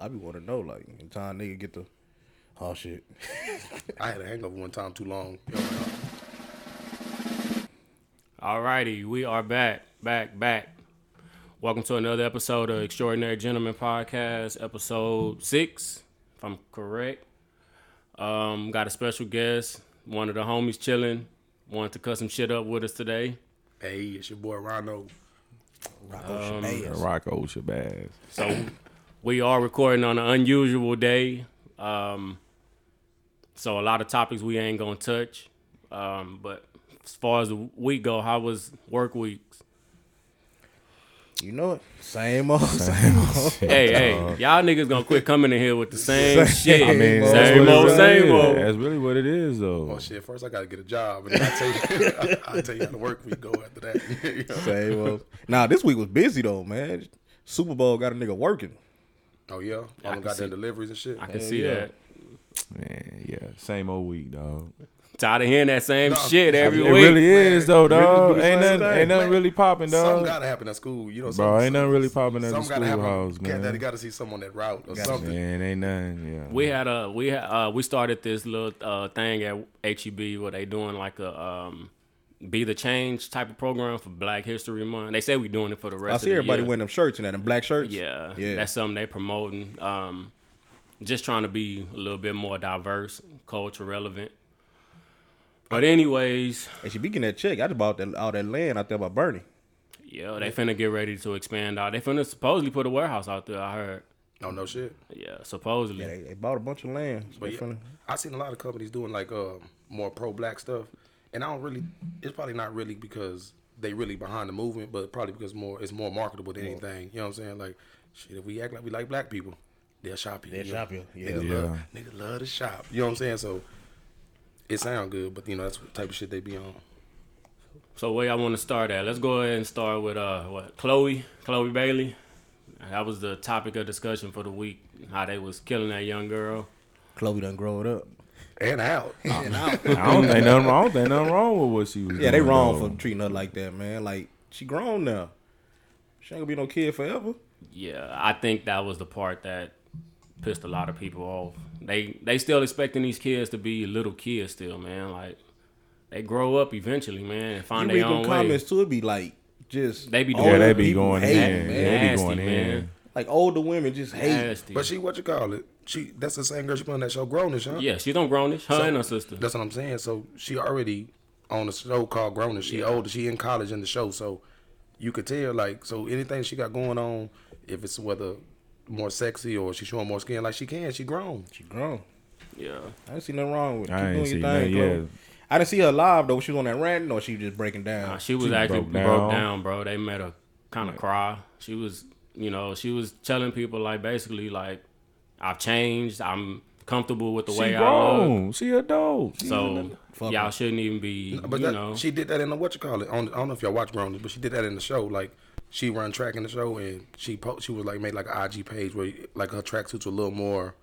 I be want to know like, in time nigga get the, oh shit. I had a hangover one time too long. Alrighty, we are back, back, back. Welcome to another episode of Extraordinary Gentlemen Podcast, episode six, if I'm correct. Um, got a special guest, one of the homies chilling, wanted to cut some shit up with us today. Hey, it's your boy Rondo. Rocco Um, Shabazz. Rocco Shabazz. So we are recording on an unusual day. Um, so a lot of topics we ain't gonna touch. Um, but as far as the week go, how was work weeks? You know it. Same old, same old. Hey, hey, y'all niggas gonna quit coming in here with the same shit. I mean, same what it old, is. same Yeah, old. That's really what it is, though. Oh shit! First, I gotta get a job, and then I tell you, I tell you how to work. We go after that. You know? Same old. Nah, this week was busy though, man. Super Bowl got a nigga working. Oh yeah, all I them can got see- their deliveries and shit. I can Hell see yeah. that. Man, yeah, same old week, dog. Tired of hearing that same No, shit every week. It week. really is, though, Really dog. do the ain't same nothing, thing. ain't nothing really popping, dog. Something dog. gotta happen at school. You know, Bro, ain't nothing really popping at the Something gotta happen. schoolhouse, Cat man. Daddy got to see someone that route or something. Man, ain't nothing. Yeah. We had a we had uh we started this little uh thing at HEB where they doing like a um be the change type of program for Black History Month. They say we're doing it for the I rest see of the everybody year. wearing them shirts and that, them black shirts. Yeah, Yeah. That's something they promoting. Um, just trying to be a little bit more diverse, culture relevant. But anyways, And she be getting that check. I just bought that all that land out there by Boerne. yeah, they finna get ready to expand out. They finna supposedly put a warehouse out there. I heard. Oh no shit. Yeah, supposedly. Yeah, they, they bought a bunch of land. So But yeah, finna- I seen a lot of companies doing like uh, more pro black stuff, and I don't really. It's probably not really because they really behind the movement, but probably because more it's more marketable than anything. You know what I'm saying? Like, shit, if we act like we like black people, they'll shop here. They'll you know? shop here, yeah. Niggas, Yeah. Love, niggas love to shop. You know what I'm saying? So it sound good, but you know that's what type of shit they be on. So where I want to start at? Let's go ahead and start with uh what Chloe, Chloe Bailey. That was the topic of discussion for the week. How they was killing that young girl. Chloe done grow it up. And out. and out. I don't think nothing. I don't think nothing wrong with what she was. Doing. Yeah, they wrong though. for treating her like that, man. Like she grown now. She ain't gonna be no kid forever. Yeah, I think that was the part that pissed a lot of people off. They they still expecting these kids to be little kids still, man. Like they grow up eventually, man, and find You their read them way. comments too, it be like just They be doing Yeah, they be people going hating, in. man. They be Nasty, going man. in. Like older women just hate. Nasty. But she, what you call it? She, that's the same girl she put on that show, Grownish, huh? yeah, she's on grownish. Her So- and her sister. That's what I'm saying. So she already on a show called Grownish. She older. She in college in the show. So you could tell, like, so anything she got going on, if it's whether more sexy or she showing more skin, like she can, she grown. She grown. Yeah. I didn't see nothing wrong with it. I Keep ain't doing see your nothing, thing, yeah. I didn't see her live though. She was on that rant or she was just breaking down. Nah, she was She actually broke broke down. down. bro. They made her kind of cry. She was, you know, she was telling people like basically like, I've changed. I'm comfortable with the She way I look. grown. She adult. She So y'all her. shouldn't even be, But you that, know. she did that in the what you call it. On, I don't know if y'all watch Grownish, but she did that in the show. Like she run track in the show, and she po- she was like made like an IG page where like her tracksuits were a little more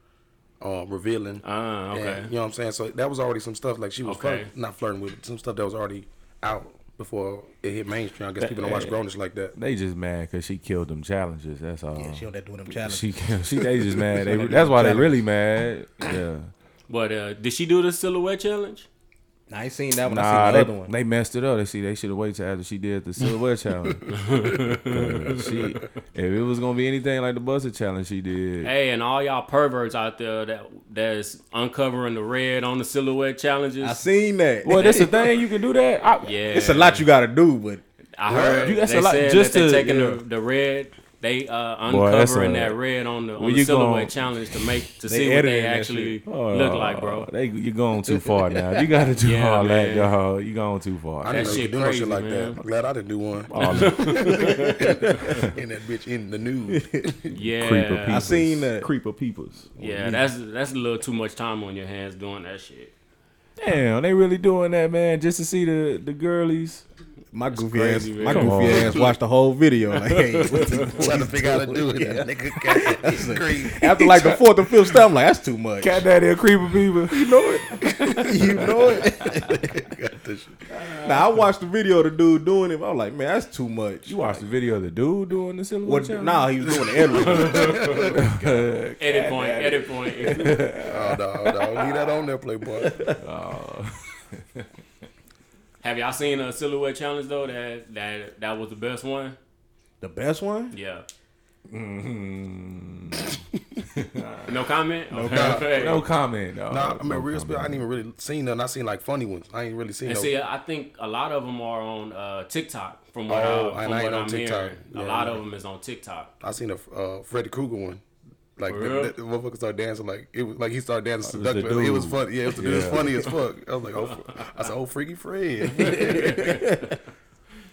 uh, revealing. Ah, okay. And, you know what I'm saying? So that was already some stuff like she was Okay. flirt, not flirting with some stuff that was already out before it hit mainstream. I guess people don't watch Grownish like that. They just mad because she killed them challenges. That's all. Yeah, she on that doing them challenges. She, she, they just mad. They, that's why they really mad. Yeah. But uh, did she do the silhouette challenge? I ain't seen that one. I Nah, seen they, other one. they messed it up. They see they should have waited till after she did the silhouette challenge. Uh, she, if it was gonna be anything like the busted challenge she did, Hey, and all y'all perverts out there that that's uncovering the red on the silhouette challenges. I seen that. well, that's the thing. You can do that. I, yeah, It's a lot you got to do, but I heard You- that's they a lot- said just that they to- taking yeah. the, the red. They uh, Boy, that's uncovering a- that red on the on When the silhouette gon- challenge to make to see what they actually shit. look like, bro. Oh, They, you're going too far now. You got to do Yeah, all man. that, dog. You going too far. I didn't know you shit could do no shit like man. that. I'm glad I didn't do one. All the and that bitch in the news. Yeah, creeper peepers. I seen that. Creeper peepers. yeah. That's that's a little too much time on your hands doing that shit. Damn, they really doing that, man, just to see the the girlies. My goofy crazy, ass, man. my Come goofy on. ass watched the whole video. Like, hey, what the- Trying to figure out how to do it. That nigga got it's crazy. after like the fourth or fifth step, I'm like, that's too much. Cat daddy a creeper people. You know it. you know it. Got this shit. Now I watched the video of the dude doing it. I was like, man, that's too much. You watched the video of the dude doing the silhouette What? challenge? Nah, he was doing the editing. Edit point, edit point. Oh no, no, leave that on there, Playboy. Oh. Have y'all seen a silhouette challenge though? That that that was the best one. the best one? Yeah. Mm-hmm. No comment. No comment. No comment. No, Nah, I mean, no real spit. I comment. ain't even really seen none. I seen like funny ones. I ain't really seen And no. see, I think a lot of them are on uh, TikTok. From what, Oh, I, from I ain't what on I'm TikTok. hearing, Yeah, a lot yeah. of them is on TikTok. I seen a uh, Freddy Krueger one. Like the, the, the motherfucker started dancing like it was like he started dancing it was the seductively. It was dude. funny. Yeah, it was, the dude. it was funny as fuck. I was like, oh, I said, oh, freaky Fred.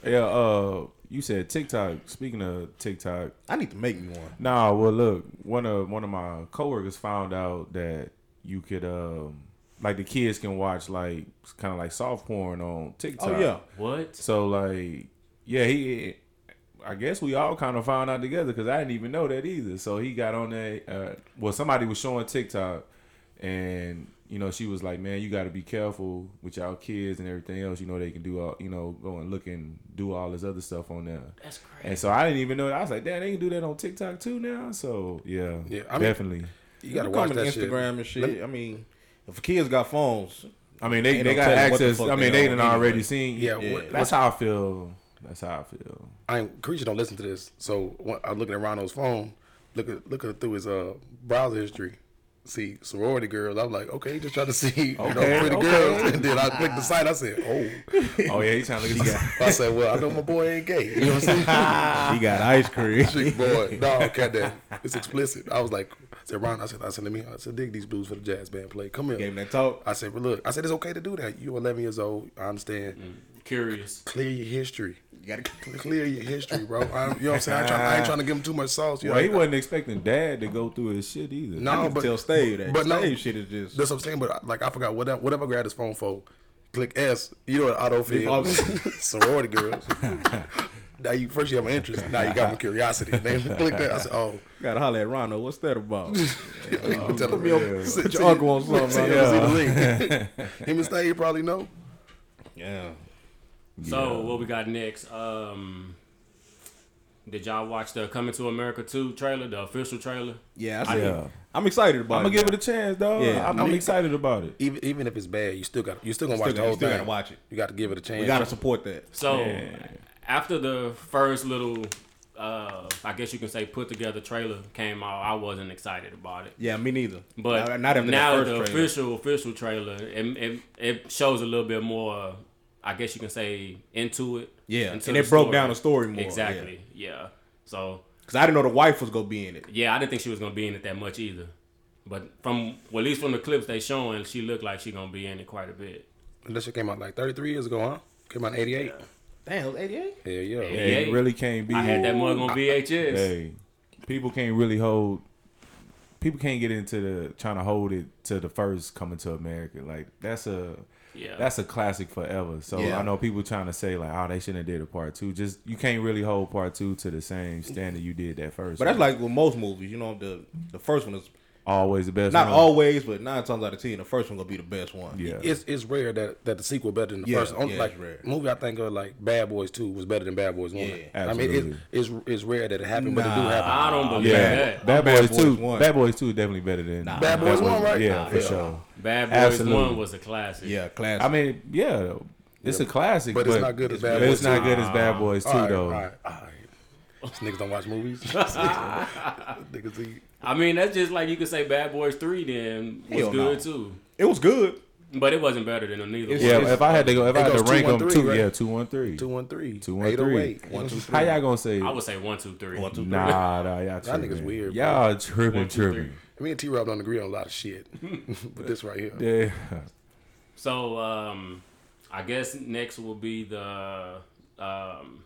Yeah, uh, you said TikTok. Speaking of TikTok, I need to make me one. nah. Well, look, one of one of my coworkers found out that you could, um, like, the kids can watch like kind of like soft porn on TikTok. Oh yeah. What? So like, yeah, he. I guess we all kind of found out together because I didn't even know that either. So he got on that. Uh, well, somebody was showing TikTok, and you know she was like, "Man, you got to be careful with y'all kids and everything else. You know they can do all, you know, go and look and do all this other stuff on there." That's crazy. And so I didn't even know. That. I was like, "Damn, they can do that on TikTok too now." So yeah, Yeah, I mean- definitely. You You gotta gotta watch come that to shit. Instagram and shit. I mean, if kids got phones, I mean, they, Ain't they got telling what the access. I mean, they on done already anyway. seen. Yeah, Yeah. what- that's how I feel. That's how I feel. I ain't Creature don't listen to this. So when I'm looking at Ronald's phone, look at looking through his uh browser history. See sorority girls. I'm like, okay, just trying to see you know Okay, pretty okay. girls. And then I clicked the site. I said, oh. Oh yeah, he trying to look at I said, well, I know my boy ain't gay. You know what I'm saying? he got ice cream. Chick boy, no, cat that. It's explicit. I was like, I said Ron. I said, I said, let me. I said, dig these blues for the jazz band play. Come here. Gave him that talk. I said, well, look. I said, it's okay to do that. You're 11 years old. I understand. Curious. Clear your history. You gotta Clear your history, bro. I, you know what I'm saying? I, ain't trying, I ain't trying to give him too much sauce. You Well, he wasn't expecting dad to go through his shit either. No, I need to but tell Stave that. but no. Shit is just. That's what I'm saying. But like, I forgot whatever. Whatever I grabbed his phone for. Click S. You know what autofill. Sorority girls. now you first you have an interest. Now you got my curiosity. Then click that. I said, oh. Gotta holler at Rondo. What's that about? Tell him, me on- yeah. put your uncle on something, See, Ronaldo. see the link. Him and Steve you probably know. yeah. So what we got next? Um, did y'all watch the Coming to America 2 trailer, the official trailer? Yeah. I see. Yeah. I'm excited about I'm it. gonna give it a chance, dog. Yeah, I'm, I I'm excited about it. Even even if it's bad, you still got you still gonna Still watch the gotta- whole still thing. gotta watch it. You got to give it a chance. We gotta support that. So after the first little, uh, I guess you can say put together trailer came out, I wasn't excited about it. Yeah, me neither. But not, not after now that the first trailer. official official trailer, it, it it shows a little bit more. I guess you can say into it. Yeah, into and it broke down the story more, Exactly. Yeah. So Cause I didn't know the wife was gonna be in it. yeah, I didn't think she was gonna be in it that much either. But from well, at least from the clips they showing, she looked like she gonna be in it quite a bit. And that shit came out like 33 years ago, huh? Came out in 88. Damn, it was 88. Yeah, yeah. Yeah. Hey, it really can't be. I had that mug on VHS. Hey, people can't really hold. People can't get into the trying to hold it to the first coming to America. Like that's a Yeah. that's a classic forever. So Yeah. I know people trying to say like, oh, they shouldn't have did a part two. Just you can't really hold part two to the same standard you did that first. But that's like with most movies, you know, the the first one is always the best. not one. always, but nine times out of ten, the first one gonna be the best one. Yeah. It's it's rare that, that the sequel better than the Yeah, first. Only yeah, like it's rare. movie I think of like Bad Boys Two was better than Bad Boys One. Yeah, absolutely. I mean it, absolutely. it's it's rare that it happened, but it do happen. I don't believe yeah, that. Bad Bad Boys, Boys two. one. Bad Boys two is definitely better than Nah. Bad Boys One, right? Yeah, Nah, for yeah. sure. Bad Boys Absolutely. One was a classic. Yeah, classic. I mean, yeah, it's a classic, But but, it's not good as Bad Boys it's not 2. good as Bad Boys two though. all right, all right. These niggas don't watch movies. niggas eat. I mean, that's just like you could say Bad Boys Three then was Hell good no. too, it was good. but it wasn't better than them neither. Yeah, if I had to go, if I had to goes rank them 213, two, right? yeah, two one three, Two one three. two one three. One, two, three. How y'all gonna say? I would say one, two, three. One, two, three. Nah, nah, y'all Y'all tripping. niggas weird, bro. Y'all tripping, One, two, tripping. Me and T Rob don't agree on a lot of shit, but this right here. Yeah, So um, I guess next will be the um,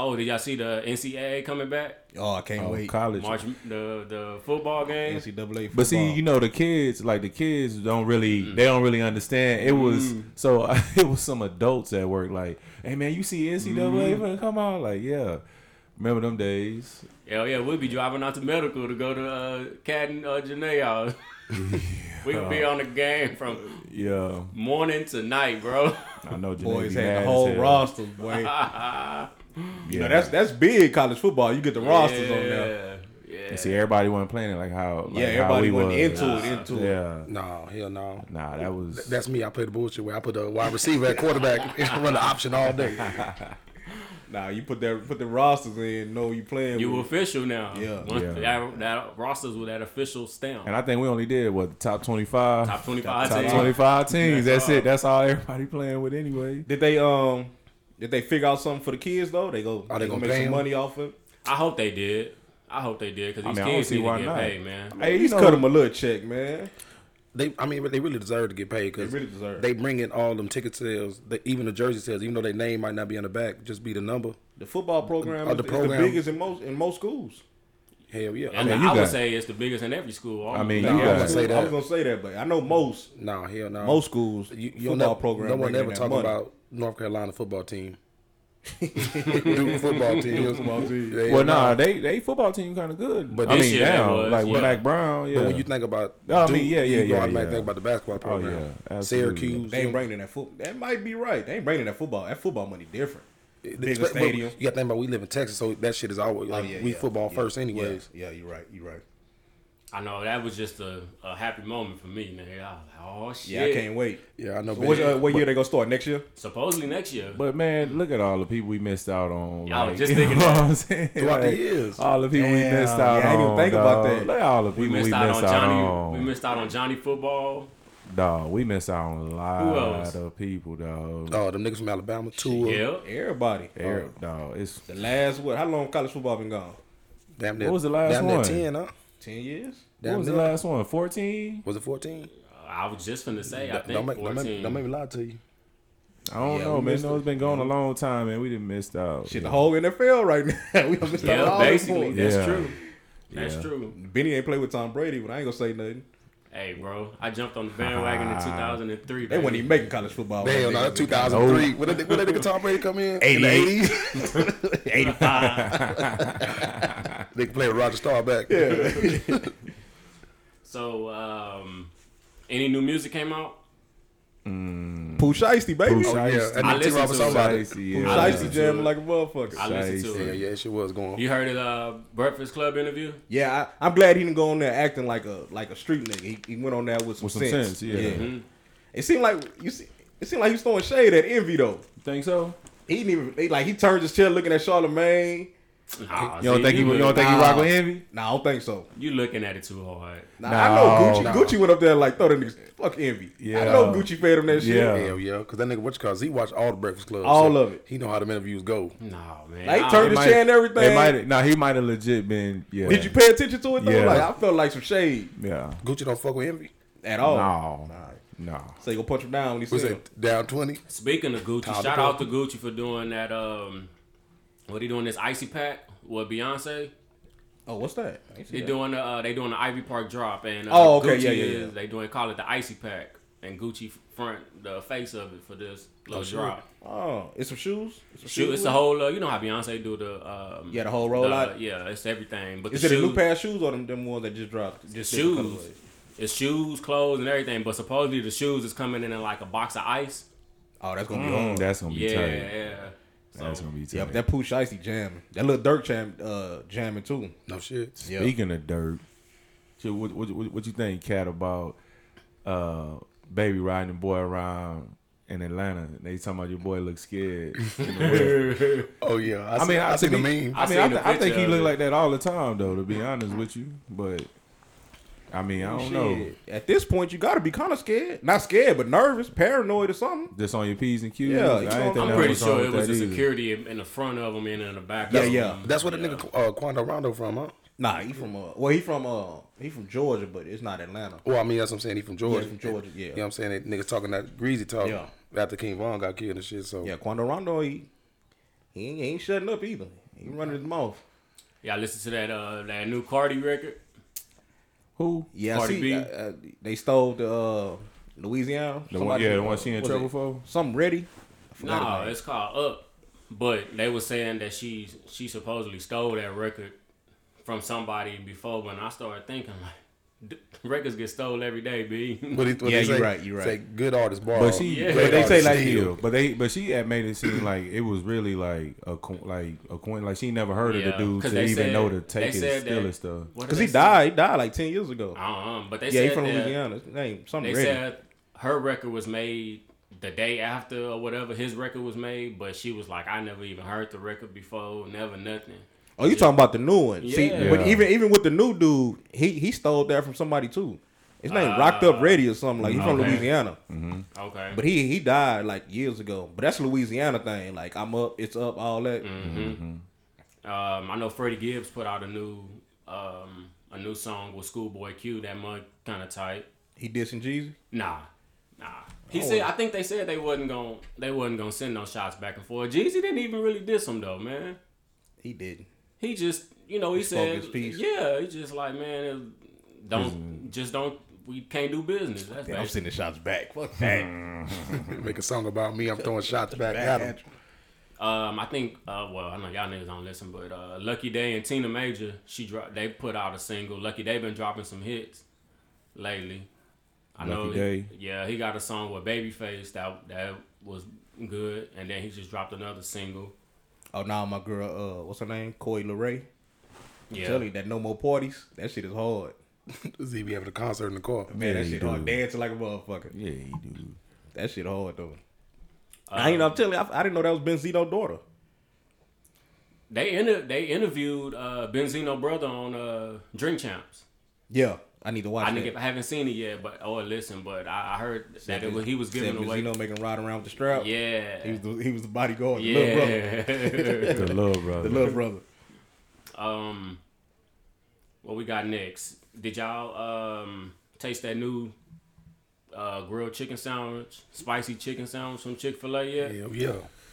Oh, did y'all see the NCAA coming back? Oh, I can't Oh, wait. college. March the the football game. NCAA. Football. But see, you know, the kids, like the kids, don't really, they don't really understand. It was so it was some adults at work, like, "Hey man, you see NCAA? Man, Come on, like, yeah, remember them days? Hell yeah, we'll be driving out to medical to go to uh, Cat and uh, Janae house. we could be on the game from Yeah, morning to night, bro. I know. Janae boys be had mad the whole roster, boy. Yeah, You know, that's that's big college football. You get the rosters on there. Yeah, And see, everybody wasn't playing it like how, like Yeah, how everybody we went was. into it, into it. Yeah, No, hell no. nah, that was That's me. I play the bullshit where I put the wide receiver at quarterback and run the option all day. Nah, you put that put the rosters in, No, you playing. You with. official now. Yeah. Once Yeah. That, that rosters with that official stamp. And I think we only did what the top twenty five, Top 25 top teams. twenty five teams. That's That's, it. That's all everybody playing with anyway. Did they um did they figure out something for the kids though? They go Are they they gonna gonna make some some 'em? money off it. I hope they did. I hope they did because I these mean, I don't kids see need to get not. paid, man. Hey, you just know- cut them a little check, man. They, I mean, they really deserve to get paid because They really. They bring in all them ticket sales, they, even the jersey sales, even though their name might not be on the back, just be the number. The football program Uh, is, the is program- the biggest in most in most schools. Hell yeah. And mean, I, you would got- say it's the biggest in every school. I mean, No, you I got wouldn't say I was gonna say that, but I know most no, hell no. most schools you, football you'll never, program. No one ever talk money. about North Carolina football team. Duke football team. Football team. Yeah, Well, nah, they they football team kind of good. But I this mean, year now was, like with. Mack Brown, yeah. But when you think about, No, I mean, Duke, yeah, yeah, you yeah, automatically yeah. think about the basketball oh program. yeah, absolutely. Syracuse. They ain't bringing that foot. That might be right. They ain't bringing that football. That football money different. But- Bigger but stadium. You got to think about we live in Texas, so that shit is always like Oh, yeah, we yeah, football yeah, first, anyways. Yeah, yeah, you're right. You're right. I know that was just a, a happy moment for me, nigga. I was like, oh shit. Yeah, I can't wait. Yeah, I know. So but- what, uh, what year they gonna start next year? Supposedly next year. But man, look at all the people we missed out on. Yeah, I was like, just you thinking know that. what I'm saying? Throughout the years. all the people we missed out yeah, I on. didn't even think about that. Look at all the we people missed we out missed on out Johnny. on. We missed out on Johnny football. Dog, we missed out on a lot else? of people, dog. Oh, them niggas from Alabama too. Yeah. Everybody. Air, oh. dog, it's The last what? How long college football been gone? Damn near, What was the last damn one? Ten, huh? Ten years. what Damn was the last one? Fourteen? Was it fourteen? I was just finna say, I Don't think make, don't, 14. make, don't make me lie to you. I don't Yeah, know, man. No, it. it's been going a long time, man. We didn't missed out. Shit, the Yeah. whole NFL right now. we done missed out on yeah, all them basically. That's Yeah. true. That's Yeah. true. Benny ain't played with Tom Brady, but I ain't gonna say nothing. Hey, bro, I jumped on the bandwagon in 2003. They wasn't even making college football. Damn, no, 2003. When did, when did nigga Tom Brady come in? In 88. 80s? 85. they can play with Roger Staubach. Yeah. So, um, any new music came out? Pooh Shiesty, baby. Pooh Pooh Oh, yeah. Shiesty. And I then T. listened Robert to somebody. Shiesty, I yeah. listened Shiesty to jamming it. like a motherfucker. I listened to Yeah, it. yeah, she was going. You heard of uh, Breakfast Club interview? Yeah, I, I'm glad he didn't go on there acting like a like a street nigga. He, he went on there with some, With some sense. sense, yeah. Mhm. It seemed like you see. It seemed like he was throwing shade at Envy though. You Think so? He didn't even they, like he turned his chair looking at Charlamagne. Nah, You don't see, think he? You look- don't think he Nah. rock with envy? Nah, I don't think so. You looking at it too hard. Nah, I know Gucci. No. Gucci went up there like throw them niggas fuck Envy. Yeah, I Yeah. know Gucci fed him that shit. Yeah. Hell yeah, because that nigga, what you call he watched all the Breakfast Clubs. All of it. He know how the interviews go. No, man. Like, he I- turned his chair and everything. It might. Nah, he might have legit been. Yeah. Did you pay attention to it though? Yeah. Like I felt like some shade Yeah. Gucci don't fuck with Envy. at all. No. Nah. No. So you gonna punch him down when he said down 20? Speaking of Gucci, Tyler shout Perry. out to Gucci for doing that. Um, what he doing this Icy Park with Beyonce? Oh, what's that? I ain't see They that. doing the, uh, they doing the Ivy Park drop and uh, Oh, okay, Gucci yeah, yeah, is, yeah. They doing call it the Icy Park and Gucci front the face of it for this little sure. drop. Oh, it's some shoes. It's, some Shoot, shoes it's the with whole uh, you know how Beyonce do the um, Yeah, the whole the- rollout. yeah, it's everything. But Is the it a new pair of shoes or them, them ones that just dropped? Just shoes. It's shoes, clothes, and everything. But supposedly the shoes is coming in in like a box of ice. Oh, that's gonna be Mm, hard. that's gonna be Yeah, tight. yeah. So, That's gonna be tight. Yeah, but that Pooh Shiesty jamming. That little Durk jam, uh, jamming too. No shit. Yeah. Speaking of dirt, so what, what what what you think, Cat, about uh baby riding the boy around in Atlanta? They talking about your boy looks scared. in the whip. Oh yeah, I, I mean, see, I, I, seen to the meme. I I mean, I, th- I think he look like that all the time, though. To be honest with you, but I mean, I don't know. At this point, you gotta be kind of scared. Not scared, but nervous, paranoid or something. Just on your p's and q's. Yeah, I you ain't know, think I'm that pretty was sure wrong it was that the either. security in the front of him and in the back. Yeah, of yeah. him. That's where the nigga uh, Quando Rondo from, huh? Nah, he from uh, well, he from uh, he from Georgia, but it's not Atlanta. Well, I mean, that's what I'm saying. He from Georgia. Yeah, from Georgia, yeah. You know what I'm saying? That niggas talking that greasy talk Yeah. after King Von got killed and shit. So Yeah, Quando Rondo, he he ain't, he ain't shutting up either. He running his mouth. Y'all listen to that uh that new Cardi record? Who? Yeah, Cardi see, B? uh, uh, they stole the uh, Louisiana. The one, yeah, the one she in trouble it for. Something ready. No, her it's called Up. But they were saying that she she supposedly stole that record from somebody before. When I started thinking like, d- records get stole every day, b. What he, what Yeah, you're right, you're Say right. good artists borrow. But she, Yeah. but they say like Steal. steal. But they, but she had made it seem like it was really like a like a coin. Like she never heard of Yeah, the dude 'cause to they even said- know to they take it said and steal that- his stuff. Cause he say? died. He died like ten years ago. Uh-uh, but they yeah, he from that Louisiana. Name something They ready. said her record was made the day after or whatever his record was made, but she was like, I never even heard the record before, never nothing. Oh, you talking about the new one? See, Yeah. but even even with the new dude, he he stole that from somebody too. His name Rocked Up Ready or something like. He from okay. Louisiana, Okay. but he he died like years ago. But that's a Louisiana thing. Like I'm up, it's up, all that. Mm-hmm. Um, I know Freddie Gibbs put out a new um, a new song with Schoolboy Q. That mug kind of tight. He dissing Jeezy. Nah, nah. He said I think they said they wasn't gonna they wasn't gonna send no shots back and forth. Jeezy didn't even really diss him though, man. He didn't. He just you know he, He said yeah. He just like man, it- don't just don't we can't do business. That's Yeah, I'm basically- sending shots back. Fuck that. Make a song about me. I'm throwing shots back at him. Um, I think, uh, well, I know y'all niggas don't listen, but uh, Lucky Daye and Tiana Major, she dro- they put out a single. Lucky Daye been dropping some hits lately. I know, Lucky Daye. yeah, he got a song with Babyface that that was good, and then he just dropped another single. Oh, now my girl, uh, what's her name? Coi Leray. Yeah, Tell you that no more parties. That shit is hard. Z be having a concert in the car. Man, Yeah, that shit do. hard. Dancing like a motherfucker. Yeah, he do. That shit hard though. Uh, I ain't. I'm telling you, I, I didn't know that was Benzino's daughter. they inter- they interviewed uh, Benzino brother on uh, Drink Champs. Yeah, I need to watch I, that. didn't I haven't seen it yet, but oh, listen, but I, I heard that it was, he was Said giving away. Benzino making him ride around with the strap. Yeah, he was the, he was the bodyguard, the little brother, yeah. The love brother. the little brother. Um, what we got next? Did y'all um taste that new uh grilled chicken sandwich, spicy chicken sandwich from Chick Fil A yet? Hell yeah.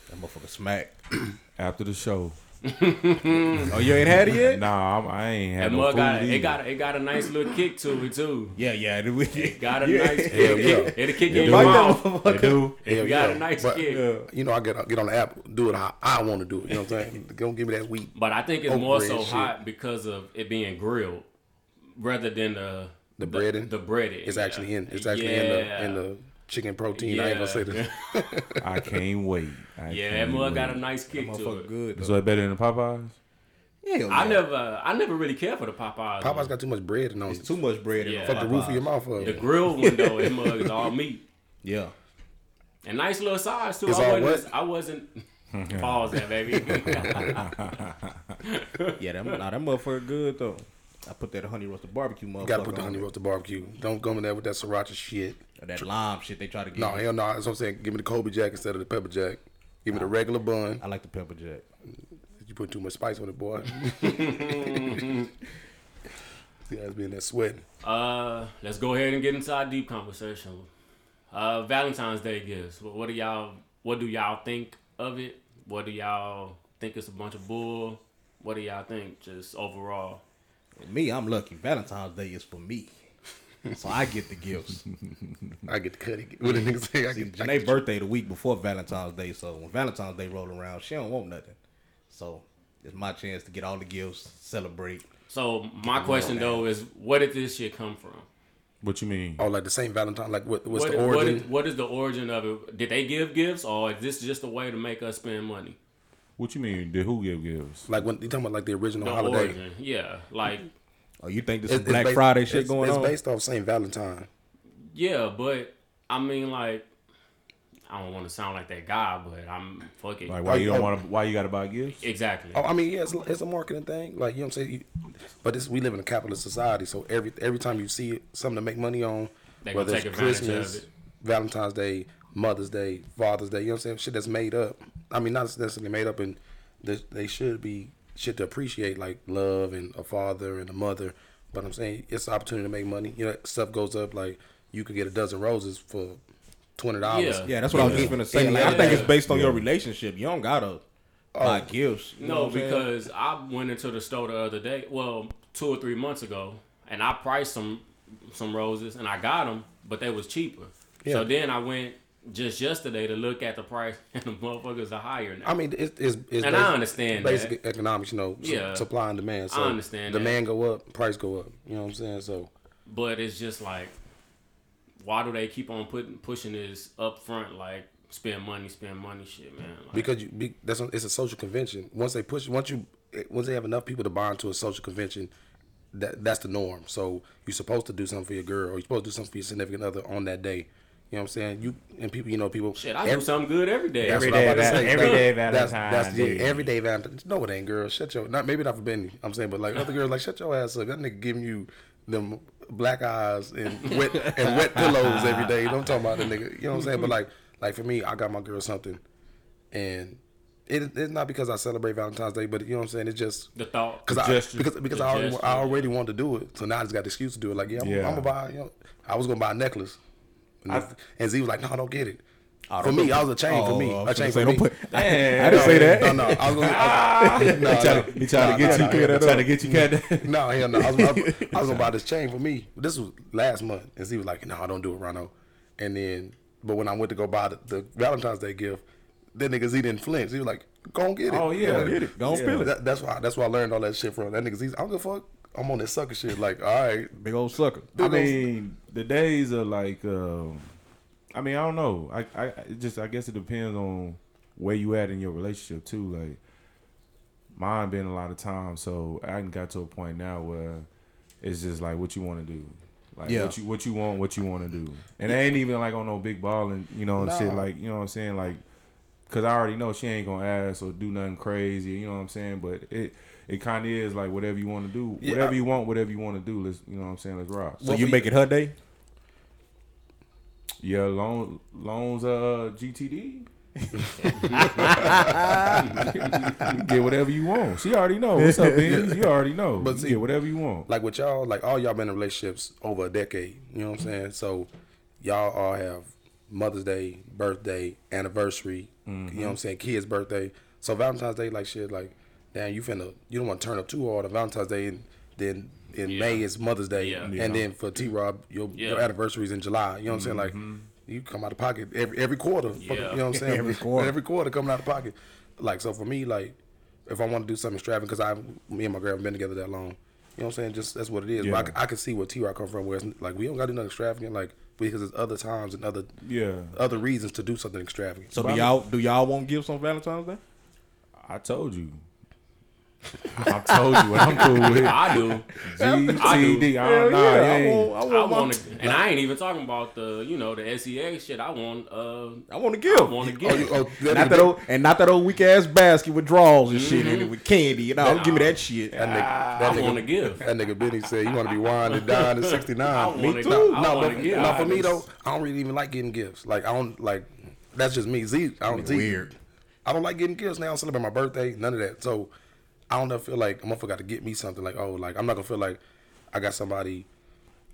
That motherfucker smack. After the show. Oh, you ain't had it yet? Nah, I'm, I ain't That had no mug food got it either. got it got a nice little kick to it too. Yeah, yeah. It, we, It got a yeah. nice Hell yeah. kick. It'll kick you in your mouth. motherfucker. They do. If you got yeah. a nice But, kick. Yeah. You know, I get get on the app, do it how I want to do it. You know what I'm saying? Don't give me that wheat. But I think it's more so shit. hot because of it being grilled rather than the The breading? The breading. It's actually in. It's actually yeah. in the in the chicken protein. I ain't gonna say Yeah. that. I can't wait. I Yeah, can't that mug wait. got a nice kick to Motherfucker it. good. So Though. it better than Popeyes? Hell I yeah. never, uh, I never really care for the Popeyes. Popeyes one. got too much bread and on It's too much bread. Yeah. Fuck the roof of your mouth up. The grill one though, that mug is all meat Yeah. and nice little size too. It's I all wasn't, what? I wasn't. Pause that baby. Yeah, that, nah, that motherfucker good though. I put that honey roasted barbecue motherfucker You gotta put the on honey it. roasted barbecue. Don't go in there with that sriracha shit. Or that lime shit they try to get. No, hell no. That's what I'm saying. Give me the Colby Jack instead of the pepper jack. Give me the regular bun. I like the pepper jack. You put too much spice on it, boy. See, I was being that sweating. uh, let's go ahead and get into our deep conversation. Uh, Valentine's Day gifts. What, what do y'all? What do y'all think of it? What do y'all think it's a bunch of bull? What do y'all think just overall? Me, I'm lucky. Valentine's Day is for me. So I get the gifts. I get the cutty. What the niggas say? I See, get, I Janae get birthday the week before Valentine's Day, so when Valentine's Day roll around, she don't want nothing. So it's my chance to get all the gifts, celebrate. So my question though is, where did this shit come from? What you mean? Oh, like the Saint Valentine. Like what? What's What the is- origin? is, what is the origin of it? Did they give gifts, or is this just a way to make us spend money? What you mean? Did who give gifts? like when you talking about like the original The holiday? origin, yeah, like Oh, you think this It's- is Black based- Friday shit it's, going it's on? It's based off Saint Valentine. yeah, but I mean, like, I don't want to sound like that guy, but I'm fuck it. Like why you don't oh. want to? Why you got to buy gifts? exactly. Oh, I mean, yeah, it's, it's a marketing thing. Like you know what I'm saying. You, but this, we live in a capitalist society, so every every time you see something to make money on, They whether take it's advantage of Christmas, it. Valentine's Day, Mother's Day, Father's Day, you know what I'm saying? Shit that's made up. I mean, not necessarily made up, and they, they should be shit to appreciate, like love and a father and a mother. But I'm saying it's an opportunity to make money. You know, stuff goes up. Like you could get a dozen roses for twenty dollars. Yeah. Yeah, that's what I was just gonna say. And Like, I think it's based on your relationship. You don't gotta oh. buy gifts. you No, what I'm because I went into the store the other day, well, two or three months ago, and I priced some some roses, and I got them, but they was cheaper. Yeah. So then I went just yesterday to look at the price, and the motherfuckers are higher now. I mean, it's, it's, it's And I understand basic that. economics. You know, Yeah. supply and demand. So I understand that. Demand go up, price go up. You know what I'm saying? So but it's just like, why do they keep on putting pushing this up front, like spend money, spend money, shit, man? Like, because you be, that's it's a social convention. Once they push, once you once they have enough people to bond to a social convention, that that's the norm. So you're supposed to do something for your girl, or you're supposed to do something for your significant other on that day. You know what I'm saying? You and people, you know, people. shit, I every- do something good every day. That's Every what I'm day about to val- say. every day That's, Valentine's that's yeah, Day. every day Valentine's. No, it ain't, girl. Shut your not maybe not for Benny. I'm saying, but like other girls, like shut your ass up. That nigga giving you them black eyes and wet and wet pillows every day. Don't talk about the nigga. You know what I'm saying? But like like for me, I got my girl something, and it, it's not because I celebrate Valentine's Day, but you know what I'm saying. It's just the thought. because I gesture. because because The I already, gesture, I already wanted to do it, so now I just got the excuse to do it. Like yeah, I'm, Yeah. I'm gonna buy. You know, I was gonna buy a necklace, and, I- and Z was like, no, I don't get it. Oh, for oh, me, I was a chain oh, for me. I A was chain say, for don't me. put- I didn't say that. No, no, I was gonna. I, ah! no, He trying to, he trying to get no, you, no, no, trying to get you cat. no, hell no. I was, I was, I was gonna buy this chain for me. This was last month, and he was like, "No, I don't do it, Rano." And then, but when I went to go buy the, the Valentine's Day gift, that nigga Z didn't flinch. He was like, "Go and get it." Oh, yeah. Go Get it. Go and Yeah. spill it. That, that's why. That's why I learned all that shit from that nigga Z. I don't give a fuck. I'm on this sucker shit. Like, all right, Big old sucker. I mean, the days are like. Um, I mean, I don't know. I, I it just I guess it depends on where you at in your relationship too. Like mine been a lot of times, so I done got to a point now where it's just like what you want to do. Like Yeah. what you what you want, what you want to do, and it ain't even like on no big ball and you know and shit. Like you know what I'm saying, like because I already know she ain't gonna ask or do nothing crazy. You know what I'm saying, but it it kind of is like whatever you want to do, Yeah, whatever you want, whatever you want to do. Let's you know what I'm saying. Let's rock. So Well, you for make it her day? Yeah, loan loans uh GTD. get whatever you want. She already know. What's up, Beans? You already know. But see- get whatever you want. like with y'all, like all y'all been in relationships over a decade. You know what I'm saying? So y'all all have Mother's Day, birthday, anniversary. You know what I'm saying? Kids' birthday. So Valentine's Day, like shit, like damn, you finna you don't want to turn up too hard on Valentine's Day, and then in Yeah. May is Mother's Day, Yeah. and then for T Rob, your your anniversary is in July. You know what I'm saying? Like mm-hmm. you come out of pocket every every quarter. Yeah. You know what I'm saying? Every quarter. every quarter coming out of pocket. Like so for me, like if I want to do something extravagant, because I, me and my girl haven't been together that long. You know what I'm saying? Just that's what it is. Yeah. But I c- I, can see where T Rock come from, where it's like we don't got to do nothing extravagant, like because there's other times and other Yeah, other reasons to do something extravagant. So But do y'all do y'all want gifts on Valentine's Day? I told you. I told you what I'm cool with. I do. GTD. I don't know. yeah, you I want, I I want, want my- to, and I ain't even talking about the, you know, the SEA shit. I want, uh, I want to I give. want to Oh, you, oh, that not that old, and not that old weak ass basket with drawers and shit in it with candy. You know, don't give me that shit. that nigga, that I want to nigga, give. that nigga Benny said you want to be wine and dine at 69. Me too. I no, but, give. no, for me though, I don't really even like getting gifts. Like I don't like. That's just me. Z, I don't. Z, Weird. I don't like getting gifts now. I don't celebrate my birthday. None of that. So I don't ever feel like a motherfucker got to get me something. Like oh, like I'm not gonna feel like I got somebody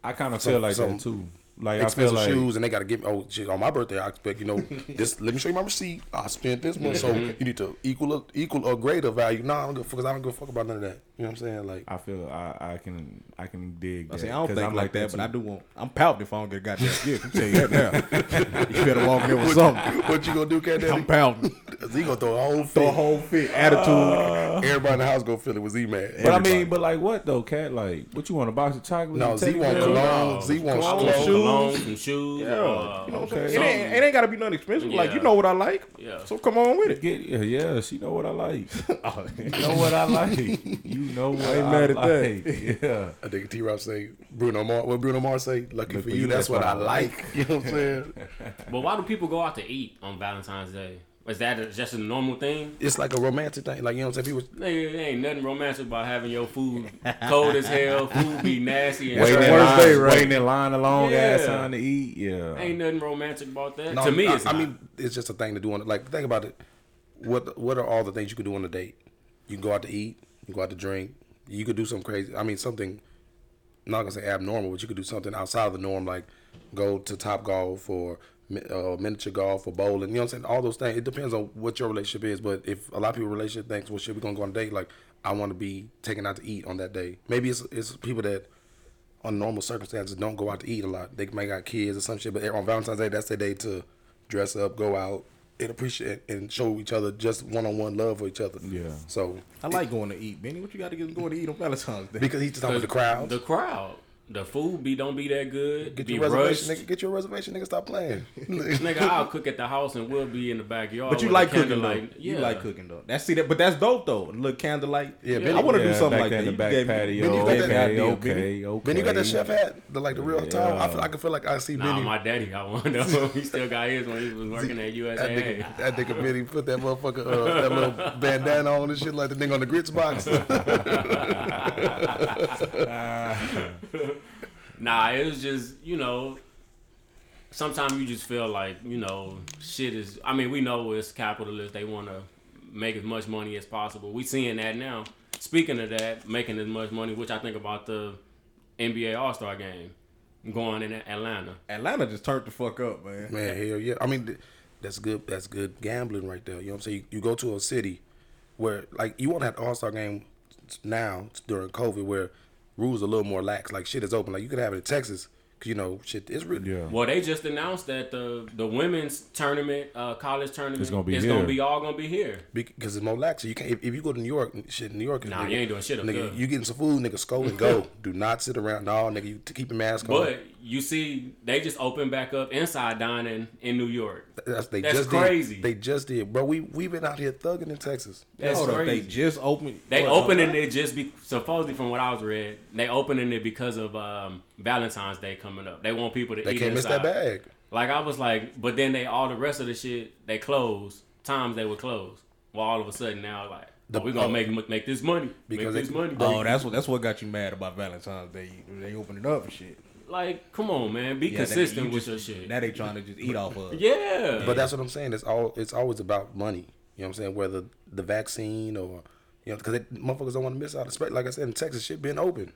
I kind of feel like some that too. Like I feel expensive like shoes and they got to give me oh shit on my birthday. I expect you know this. Let me show you my receipt. I spent this much, so mm-hmm. you need to equal a, equal or greater value. No, I don't give fuck because I don't give a fuck about none of that. You know what I'm saying? Like I feel I, I can I can dig. I say I don't think I'm like that, but. I do want. I'm pouting if I don't get a goddamn gift. I'm telling you that now. you better walk in with something. what you gonna do, Cat I'm Daddy? pouting. Z gonna throw a whole Throw a whole fit attitude. Uh, everybody in the house gonna feel it with Z man. But I mean, but like what though, cat? Like what you want a box of chocolate? No, Z want cologne. Z wants I want clothes. some cologne, some shoes. Yeah, uh, you know what I'm okay. saying. It ain't, it ain't got to be nothing expensive. Like you know what I like. Yeah. So come on with it. Get, yeah, yeah, she know what I like. Oh, You know what I like. You know what I, ain't mad at that. like. Yeah. I think T Rob say Bruno Mars. What Bruno Mars say? Lucky Look for for you, you, that's that's what what I I like. You know what I'm saying? But why do people go out to eat on Valentine's Day? Is that a, just a normal thing? It's like a romantic thing. Like you know what I'm saying? People Nigga, there ain't nothing romantic about having your food cold as hell. Food be nasty and Waiting in, line, day, right? waiting in line a long ass time to eat. Yeah. Ain't nothing romantic about that. No, to me, I, it's I mean, it's just a thing to do on it. Like, think about it. What What are all the things you could do on a date? You can go out to eat. You can go out to drink. You could do something crazy. I mean, something. I'm not gonna say abnormal, but you could do something outside of the norm, like go to Top Golf or mi- uh, miniature golf or bowling. You know what I'm saying? All those things. It depends on what your relationship is. But if a lot of people relationship thinks, well, shit, we gonna go on a date. Like, I want to be taken out to eat on that day. Maybe it's it's people that on normal circumstances don't go out to eat a lot. They might got kids or some shit. But on Valentine's Day, that's their day to dress up, go out, and appreciate and show each other just one on one love for each other. Yeah. So I like going to eat, Benny. What you got to get going to eat on Valentine's Day? because he's just talking about the crowd. The crowd. The food be don't be that good. Get be your reservation, rushed. nigga. Get your reservation, nigga. Stop playing. Nigga, I'll cook at the house and we'll be in the backyard. But you like cooking though. Yeah, You like cooking though. That's see that, but that's dope though. A little candlelight. Yeah, I Benny- want to do something like that. in the You back gave patio. Benny, you got that okay, okay, Benny. okay. Benny, you got that chef hat, the, like the real tall. I feel, I can feel like I see Nah, Benny. my daddy got one though. he still got his when he was working at that USAA. nigga, that nigga Benny put that motherfucker, uh, that little bandana on and shit like the nigga on the grits box. Nah, it was just you know. Sometimes you just feel like you know shit is. I mean, we know it's capitalist. They want to make as much money as possible. We seeing that now. Speaking of that, making as much money, which I think about the NBA All Star game going in Atlanta. Atlanta just turned the fuck up, man. Man, hell yeah. I mean, that's good. That's good gambling right there. You know what I'm saying? You, you go to a city where, like, you want to have the All Star game now during COVID where rules a little more lax. Like, shit is open. Like, you could have it in Texas because, you know, shit is really. Yeah. Well, they just announced that the the women's tournament, uh, college tournament, It's gonna be is here. gonna be all gonna be here. Because it's more lax. So you can't. If, if you go to New York, shit, New York. is- Nah, you ain't doing shit up nigga, there. You getting some food, nigga. Scope and go. Do not sit around. No, nigga. You t- keep your mask on. But you see, they just opened back up inside dining in New York. That's, they That's just crazy. Did. They just did, bro. We we been out here thugging in Texas. That's Hold up, they just opened. They what, opening it just be supposedly from what I was read. They opening it because of um, Valentine's Day coming up. They want people to They eat can't miss that bag. Like I was like, but then they all the rest of the shit they closed times they were closed. Well, all of a sudden now like The- oh, we gonna uh, make make this money because make this they- money. Oh, that's what that's what got you mad about Valentine's Day. They opened it up and shit. Like come on, man, be Yeah, consistent you with just- your shit. Now they trying to just eat off of. yeah, But that's what I'm saying. It's all it's always about money. You know what I'm saying? Whether the vaccine or you know, because motherfuckers don't want to miss out. Especially like I said in Texas, shit being open.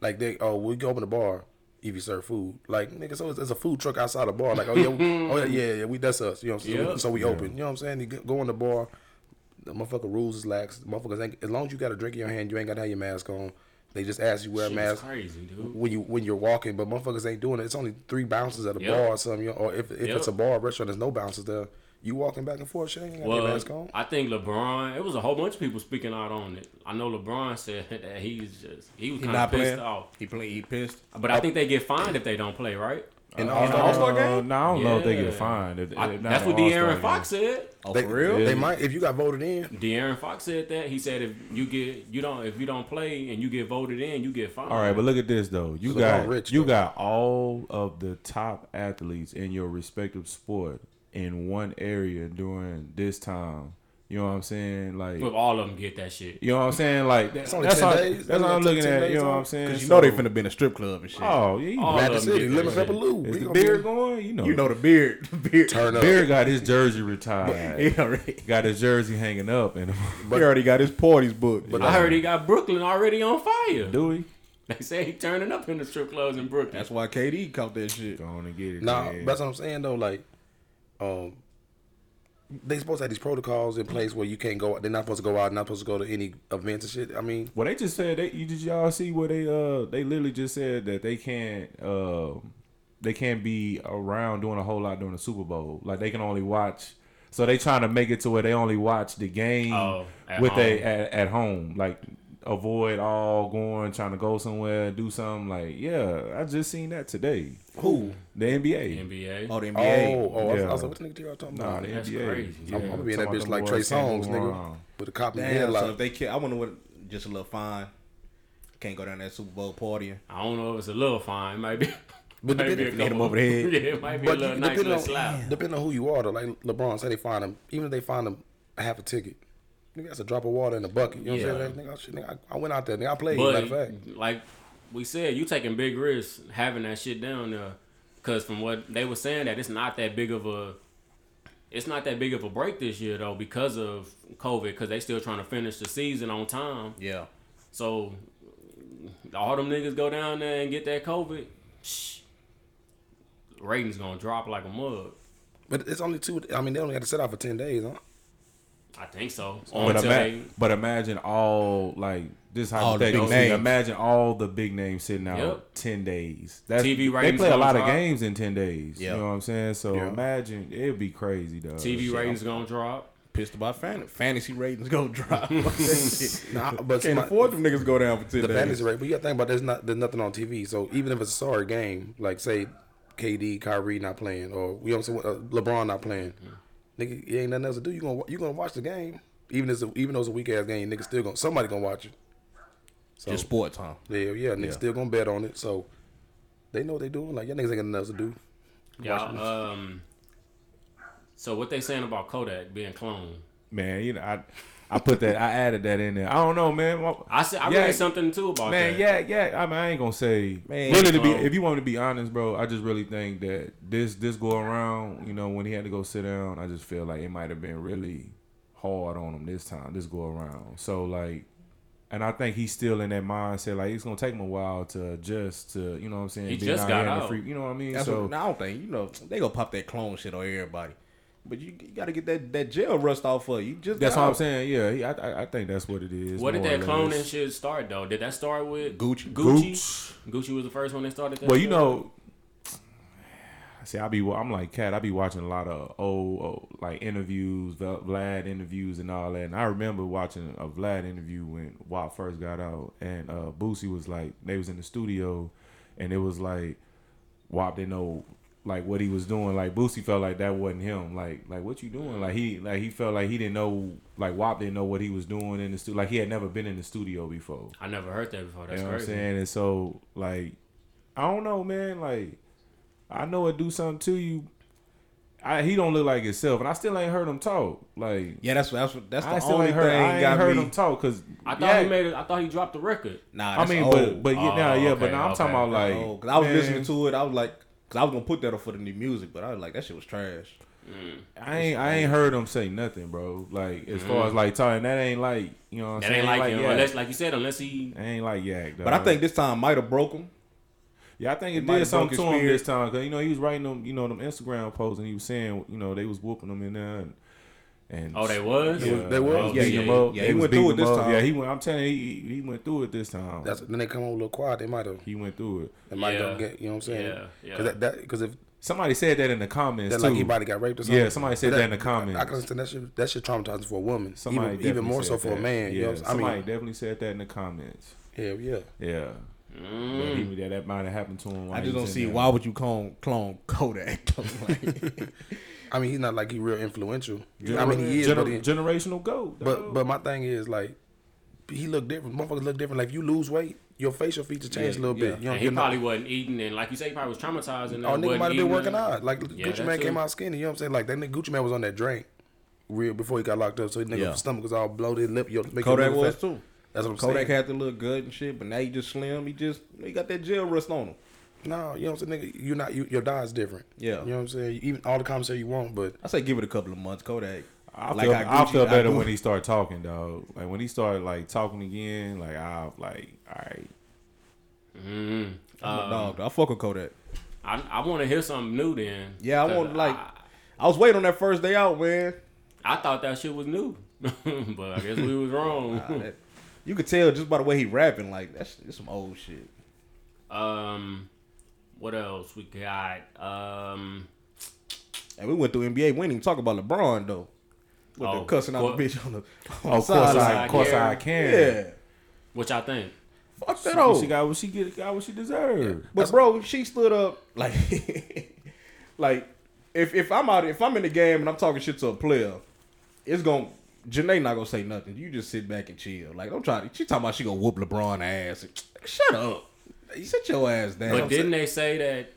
Like they oh we go open the bar if you serve food. Like nigga, so there's a food truck outside the bar. Like oh yeah, we- oh yeah, yeah, yeah, we that's us. You know, what I'm Yeah. so we open. You know what I'm saying? You go- go in the bar. The motherfucker rules is lax. Motherfuckers ain't as long as you got a drink in your hand, you ain't got to have your mask on. They just ask you wear a mask crazy, dude. when you when you're walking, but motherfuckers ain't doing it. It's only three bounces at a Yep. bar or something. You know, or if if Yep. it's a bar or restaurant, there's no bounces there. You walking back and forth, shit, ain't got Well, mask on. I think LeBron. It was a whole bunch of people speaking out on it. I know LeBron said that he's just he was kind of pissed playing. off. He play. He pissed. But I think they get fined if they don't play, right? In Uh, All-Star game? All-Star Uh, game? no, I don't know if they Yeah. get fined. If, if not that's what All-Star De'Aaron game. Fox said. Oh, They, for real? They might if you got voted in. De'Aaron Fox said that. He said if you get you don't if you don't play and you get voted in, you get fined. All right, but look at this though. You So got rich, you though. got all of the top athletes in your respective sport in one area during this time. You know what I'm saying? Like But all of them get that shit. you know what I'm saying? Like that, only that's 10 all, days. that's Only what I'm got looking 10 at. days You know what. I'm saying? Cause you know they So- finna be in a strip club and shit. Oh yeah, you All know. of Magic them City, get that Lemon shit. Pepper Lou. Is We the gonna beard be- going? You know, You know the beard. The beard. turn up. Beard got his jersey retired. He already, got his jersey hanging up, and he already got his parties booked. But I heard he got Brooklyn already on fire. do we? They say he turning up in the strip clubs in Brooklyn. That's why KD caught that shit. Go on and get it. Nah, man. that's what I'm saying though. Like, um, they supposed to have these protocols in place where you can't go. They're not supposed to go out. Not supposed to go to any events and shit. I mean, Well, they just said they. You, did y'all see where they uh they literally just said that they can't uh they can't be around doing a whole lot during the Super Bowl. Like they can only watch. So they trying to make it to where they only watch the game Oh, at with they at, at home. Like avoid all going trying to go somewhere do something. Like yeah, I just seen that today. who? The NBA. NBA. Oh, the Oh, NBA. oh, I was, I was like, what the nigga y'all talking Nah, about? the That's NBA. crazy. Yeah, I'm- I'm gonna be in that bitch like Trey boys can't Songz, nigga, around. with a cop in the Damn. So if they can, I wonder what. Just a little fine. Can't go down that Super Bowl partying. I don't know if it's a little fine. It might be. But might be depending- a hit him couple- over the head. Yeah, it might be But a little you- nice depending little on slap. depending on who you are, though, like LeBron said, they find him. Even if they find him a half a ticket, nigga, that's a drop of water in a bucket. You know what I'm saying? Like, nigga, shit, nigga, I, I went out there, nigga, I played. matter of fact, But like we said, you taking big risks having that shit down there, because from what they were saying, that it's not that big of a, it's not that big of a break this year though because of COVID, because they still trying to finish the season on time. Yeah. So all them niggas go down there and get that COVID, shh, ratings gonna drop like a mug. But it's only two. I mean, they only had to sit out for ten days, huh? I think so. But, ima- they, but imagine all like this All the big hypothetical. names. Imagine all the big names sitting out Yep. ten days. That's, TV They ratings play a gonna lot of drop. games in ten days. Yeah. You know what I'm saying? So Yeah. imagine it'd be crazy though. TV Shit. ratings gonna drop. Pissed about fantasy. Fantasy ratings go drop. Nah, but Can't my- afford them niggas go down for ten the days. fantasy rate. But you got to think about there's not there's nothing on TV. So even if it's a sorry game, like say KD, Kyrie not playing, or you know what I'm saying, uh, LeBron not playing, nigga, you ain't nothing else to do. You gonna you gonna watch the game, even if it's a, even though it's a weak ass game, nigga still gonna somebody gonna watch it. So Just sports, huh? yeah, yeah, nigga Yeah. still gonna bet on it. So they know what they doing. Like y'all niggas ain't got nothing else to do. Yeah. Um. So what they saying about Kodak being cloned? Man, you know I. I put that. I added that in there. I don't know, man. Well, I said I Yeah. read something too about Man, that. Man, yeah, yeah. I mean, I ain't gonna say. Man, really, to be um, if you want me to be honest, bro, I just really think that this this go around, you know, when he had to go sit down, I just feel like it might have been really hard on him this time, this go around. So like, and I think he's still in that mindset. Like it's gonna take him a while to adjust to, you know what I'm saying? He just got here in the out. free- you know what I mean? That's so what, I don't think you know they gonna pop that clone shit on everybody. But you, you got to get that, that jail rust off of you. Just that's what I'm saying. Yeah, I, I I think that's what it is. What did that cloning shit start though? Did that start with Gucci. Gucci. Gucci was the first one that started that. Well, you shit? know, see, I be I'm like Cat. I be watching a lot of old, old like interviews, Vel- Vlad interviews, and all that. And I remember watching a Vlad interview when WAP first got out, and uh Boosie was like, they was in the studio, and it was like WAP didn't know like what he was doing. Like Boosie felt like that wasn't him. Like like what you doing? Like he like he felt like he didn't know. Like WAP didn't know what he was doing in the studio. Like he had never been in the studio before. I never heard that before. That's you know crazy. what I'm saying? And so, like, I don't know, man. Like, I know it do something to you. I, he don't look like himself, and I still ain't heard him talk. Like, Yeah, that's what that's what that's the I still only ain't heard. thing I ain't got heard me. him talk because I thought he made it. I thought he dropped the record. Nah, I mean, old. but but yeah, nah, Oh, yeah, okay, but now I'm talking about like, Oh, cause I was man, listening to it. I was like, cause I was gonna put that up for the new music, but I was like, that shit was trash. Mm. I ain't I ain't heard him say nothing, bro. Like as far as mm. like talking, that ain't like you know what I'm That saying. ain't like, him. Yak. Unless, like you said, unless he. That ain't like yak. But I think this time might have broke him. Yeah, I think It it did have something to broke his him this time because you know he was writing them, you know, them Instagram posts and he was saying, you know, they was whooping him in there, and, and Oh, they was. yeah, They was? Oh, Yeah, beating yeah, yeah, They he went through it this time. Yeah, he went. I'm telling you, he, he went through it this time. That's then they come on a little quiet. They might have he went through it. they might Yeah. have get you know what I'm saying. Yeah, yeah. Cause that, that because if Somebody said that in the comments that too. like anybody got raped or something. Yeah, somebody said But that in the comments. I can understand that shit. That shit traumatizing for a woman. Somebody even, even more so said for a man. Yeah, you know what I'm- somebody I mean, definitely said that in the comments. hell yeah. Yeah, Mm. that, he, that, that might have happened to him. I just don't see there. why would you clone clone Kodak? Like, I mean, he's not like he real influential. Gener- I mean, he is, gener- but he, generational goat. but dog. but my thing is like, he look different. Motherfuckers look different. Like if you lose weight, your facial features change Yeah, a little yeah. bit. You know, And he you're not- probably wasn't eating, and like you say, he probably was traumatized. And Oh, nigga might have been working nothing. out. Like Yeah, Gucci that Man came out skinny. You know what I'm saying? Like that nigga Gucci Mane was on that drink real before he got locked up. So his nigga Yeah. stomach was all bloated, lip your make Kodak your liver was fat. too. That's what I'm Kodak saying. Kodak had to look good and shit, but now he just slim. He just he got that jail rust on him. No, you know what I'm saying, nigga. You're not. You, your diet's different. Yeah. You know what I'm saying? Even all the commentary you want, but I say give it a couple of months. Kodak. I Like feel, how I Gucci- feel better Gucci- when he started talking, dog. Like when he started like talking again, like I like, all right, Mm. I'm a Um, dog. I fuck with Kodak. I, I want to hear something new then. Yeah, I want like I, I was waiting on that first day out, man. I thought that shit was new, but I guess we was wrong. Nah, that- you could tell just by the way he rapping. Like that's, that's some old shit. um, what else we got? Um, And we went through NBA. We didn't even talk about LeBron though. With Oh, the cussing out the bitch on the. On oh, the of course. I, of course I can. Yeah. which I think. Fuck that She, old. she got what she get, got what she deserved. But bro, she stood up like, like if if I'm out if I'm in the game and I'm talking shit to a player, it's gonna Janae not gonna say nothing. You just sit back and chill. Like don't try. To, she talking about she gonna whoop LeBron ass. Shut up. Sit your ass down. But didn't they say that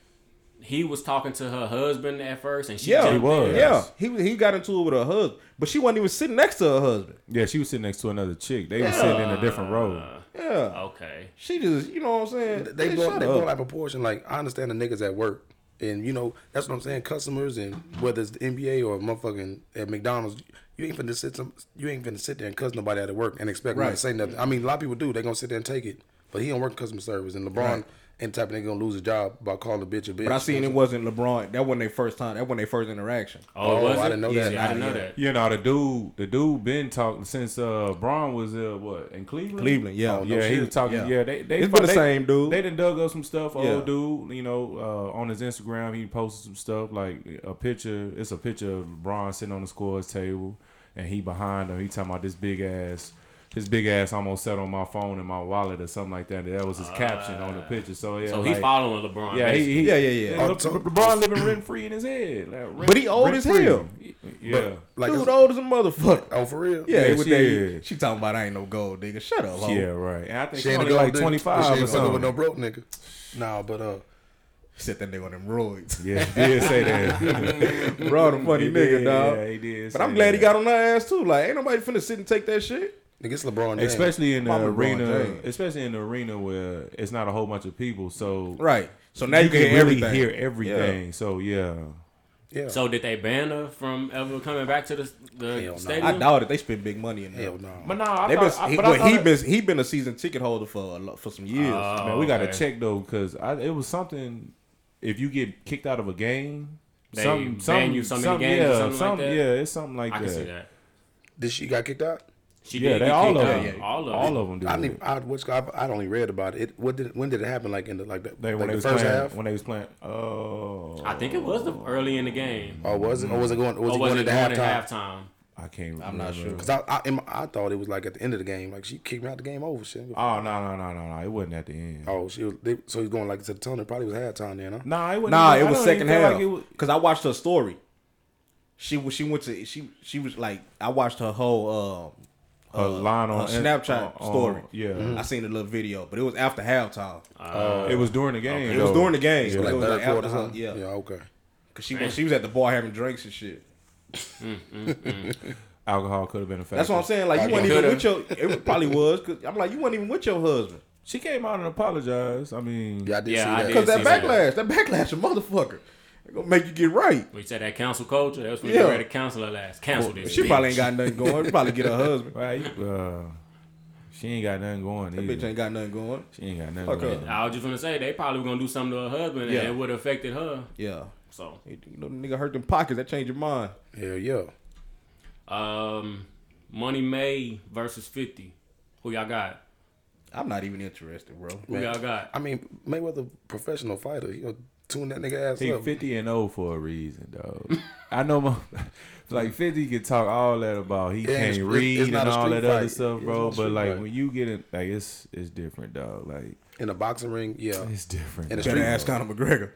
he was talking to her husband at first, and she yeah, He was. in? Yeah, he he got into it with her husband, but she wasn't even sitting next to her husband. Yeah, she was sitting next to another chick. They were sitting in a different row. Yeah, okay. she just you know what I'm saying. they Hey, blow, shut they up. blow out proportion. Like I understand the niggas at work, and you know that's what I'm saying. Customers and whether it's the NBA or motherfucking at McDonald's, you ain't finna sit some, you ain't finna sit there and cuss nobody at work and expect me Right. to say nothing. I mean, a lot of people do. They gonna sit there and take it, but he don't work in customer service. And LeBron, Right. and type of nigga gonna lose his job by calling a bitch a bitch. But I seen it wasn't LeBron. That wasn't their first time. That wasn't their first interaction. Oh, Oh, was I it? didn't know yeah, that. I didn't know that. You know the dude, the dude been talking since uh Bron was uh what in Cleveland. Cleveland, yeah. Oh, no yeah, he was talking. Yeah. Yeah, they they It's been the they- same dude. They done dug up some stuff. Yeah. Old dude, you know, uh, on his Instagram, he posted some stuff like a picture. It's a picture of Bron sitting on the scores table, and he behind him. He talking about this big ass. His big ass almost set on my phone and my wallet or something like that. That was his caption on the picture. So yeah, So like, he following LeBron. Yeah, he, he Yeah, yeah, yeah. Le- so- LeBron living rent free in his head. Like, rent- But he old as rent-free. hell. Yeah. like Dude, it's- old as a motherfucker. Oh, for real? Yeah, Yeah, with she that, is. she talking about I ain't no gold digger. Shut up, ho. Yeah, right. And I think She she's ain't only like gold digger, twenty but five she or something with no broke nigga. Nah, but uh, Set that nigga on them roids. Yeah, he did say that. Bro, the funny He nigga, did, dog. Yeah, he did. But say I'm glad he got on her ass too. Like, ain't nobody finna sit and take that shit. Nigga, it's LeBron James. especially in the Mama arena, James. especially in the arena where it's not a whole bunch of people. So Right. So now you, you can can hear really everything. hear everything. So yeah, yeah. So did they ban her from ever coming back to the, the Hell no. stadium? I doubt it. They spend big money in there. hell no. but nah, I They thought, been, he, but well, he been he been a season ticket holder for for some years. Oh, man, we got to okay. check though because it was something. If you get kicked out of a game, They some, ban some, you so many some- games or yeah, something like some, that? yeah, it's something like I that. can see that. Did she got kicked out? She Yeah, did they all of out. them, All of all them. of them. Did I it. didn't. I, which, I I'd only read about it. it. What did when did it happen? Like in the like the, They, like when they the was first playing, half? when they was playing, oh, I think it was the early in the game. or was it? Or was it going? Was or it was going it into going halftime? at halftime? I can't. I'm not sure. Because I, I, my- I thought it was like at the end of the game. Like she kicked me out the game over. Shit. Oh no no no no no! It wasn't at the end. Oh, she was. They, so he's going like to the tunnel. Probably was halftime then, huh? Nah, it wasn't. Nah, even- it I was second even feel half. like Cause I watched her story. She was she went to she she was like I watched her whole um her uh, line on her Snapchat on- on- story. yeah, I seen a little video, but it was after halftime. it was during the game. it was during the game. Yeah. but Like it was like after quarter, huh? yeah. Yeah. Okay. Cause she was she was at the bar having drinks and shit. Alcohol could have been a factor. That's what I'm saying. Like you I weren't even with your. It probably was. Cause I'm like you weren't even with your husband. She came out and apologized. I mean, Yeah, I did Yeah, see I that. Cause that see that. backlash, that backlash, a motherfucker. They gonna make you get right. We said that cancel culture. That's was when Yeah. you ready to cancel her last. Cancel this. She bitch. probably ain't got nothing going. She probably get her husband. Right. uh, she ain't got nothing going That either. bitch ain't got nothing going. she ain't got nothing Fuck going. her. I was just gonna say they probably were gonna do something to her husband Yeah. and it would have affected her. Yeah. So, You know, nigga hurt them pockets. That change your mind. Hell yeah. um, Money May versus Fifty. Who y'all got? I'm not even interested, bro. Who y'all got? I mean, Mayweather, professional fighter. You know, tune that nigga ass He up. 50 and 0 for a reason, dog. I know my like 50 can talk all that about he Yeah, can't read and all that other stuff, bro. But like fight. when you get it, like it's it's different, dog. Like in a boxing ring. Yeah. it's different. In the dog. Better ask Conor McGregor.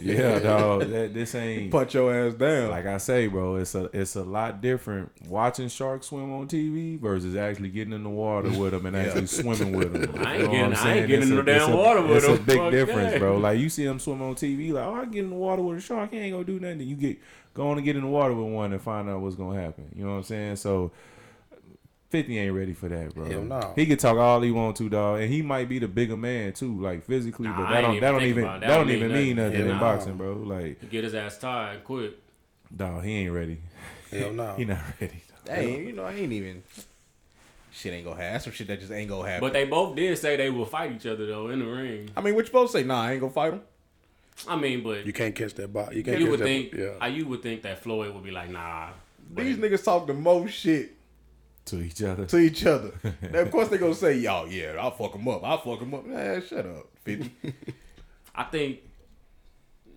Yeah, dog. That, this ain't Punch your ass down. like I say, bro. It's a it's a lot different watching sharks swim on TV versus actually getting in the water with them and actually swimming with them. I ain't getting- I ain't getting in the damn a- water with them, It's a 'em. big Fuck difference, that. bro. Like you see them swim on TV, like oh, I get in the water with a shark. He ain't gonna do nothing. You get go on and get in the water with one and find out what's gonna happen. You know what I'm saying? So. 50 ain't ready for that, bro. Hell no. He can talk all he want to, dog, and he might be the bigger man too, like physically. Nah, but I that ain't don't even that don't even that, That don't don't even mean mean nothing. nothing in nah. boxing, bro. Like, Get his ass tied and quit. dog, he ain't ready. Hell no. He not ready. Hey, you know, I ain't even. Shit ain't gonna happen. That's some shit that just ain't gonna happen. But they both did say they will fight each other though in the ring. I mean, what you supposed to say? Nah, I ain't gonna fight him. I mean, but You can't catch that bot. You can't you catch would that. think, Yeah. you would think that Floyd would be like, nah. but These niggas talk the most shit to each other. to each other. now, of course, they're gonna say, y'all, yeah, I'll fuck them up. I'll fuck them up." Man, shut up, fifty. I think,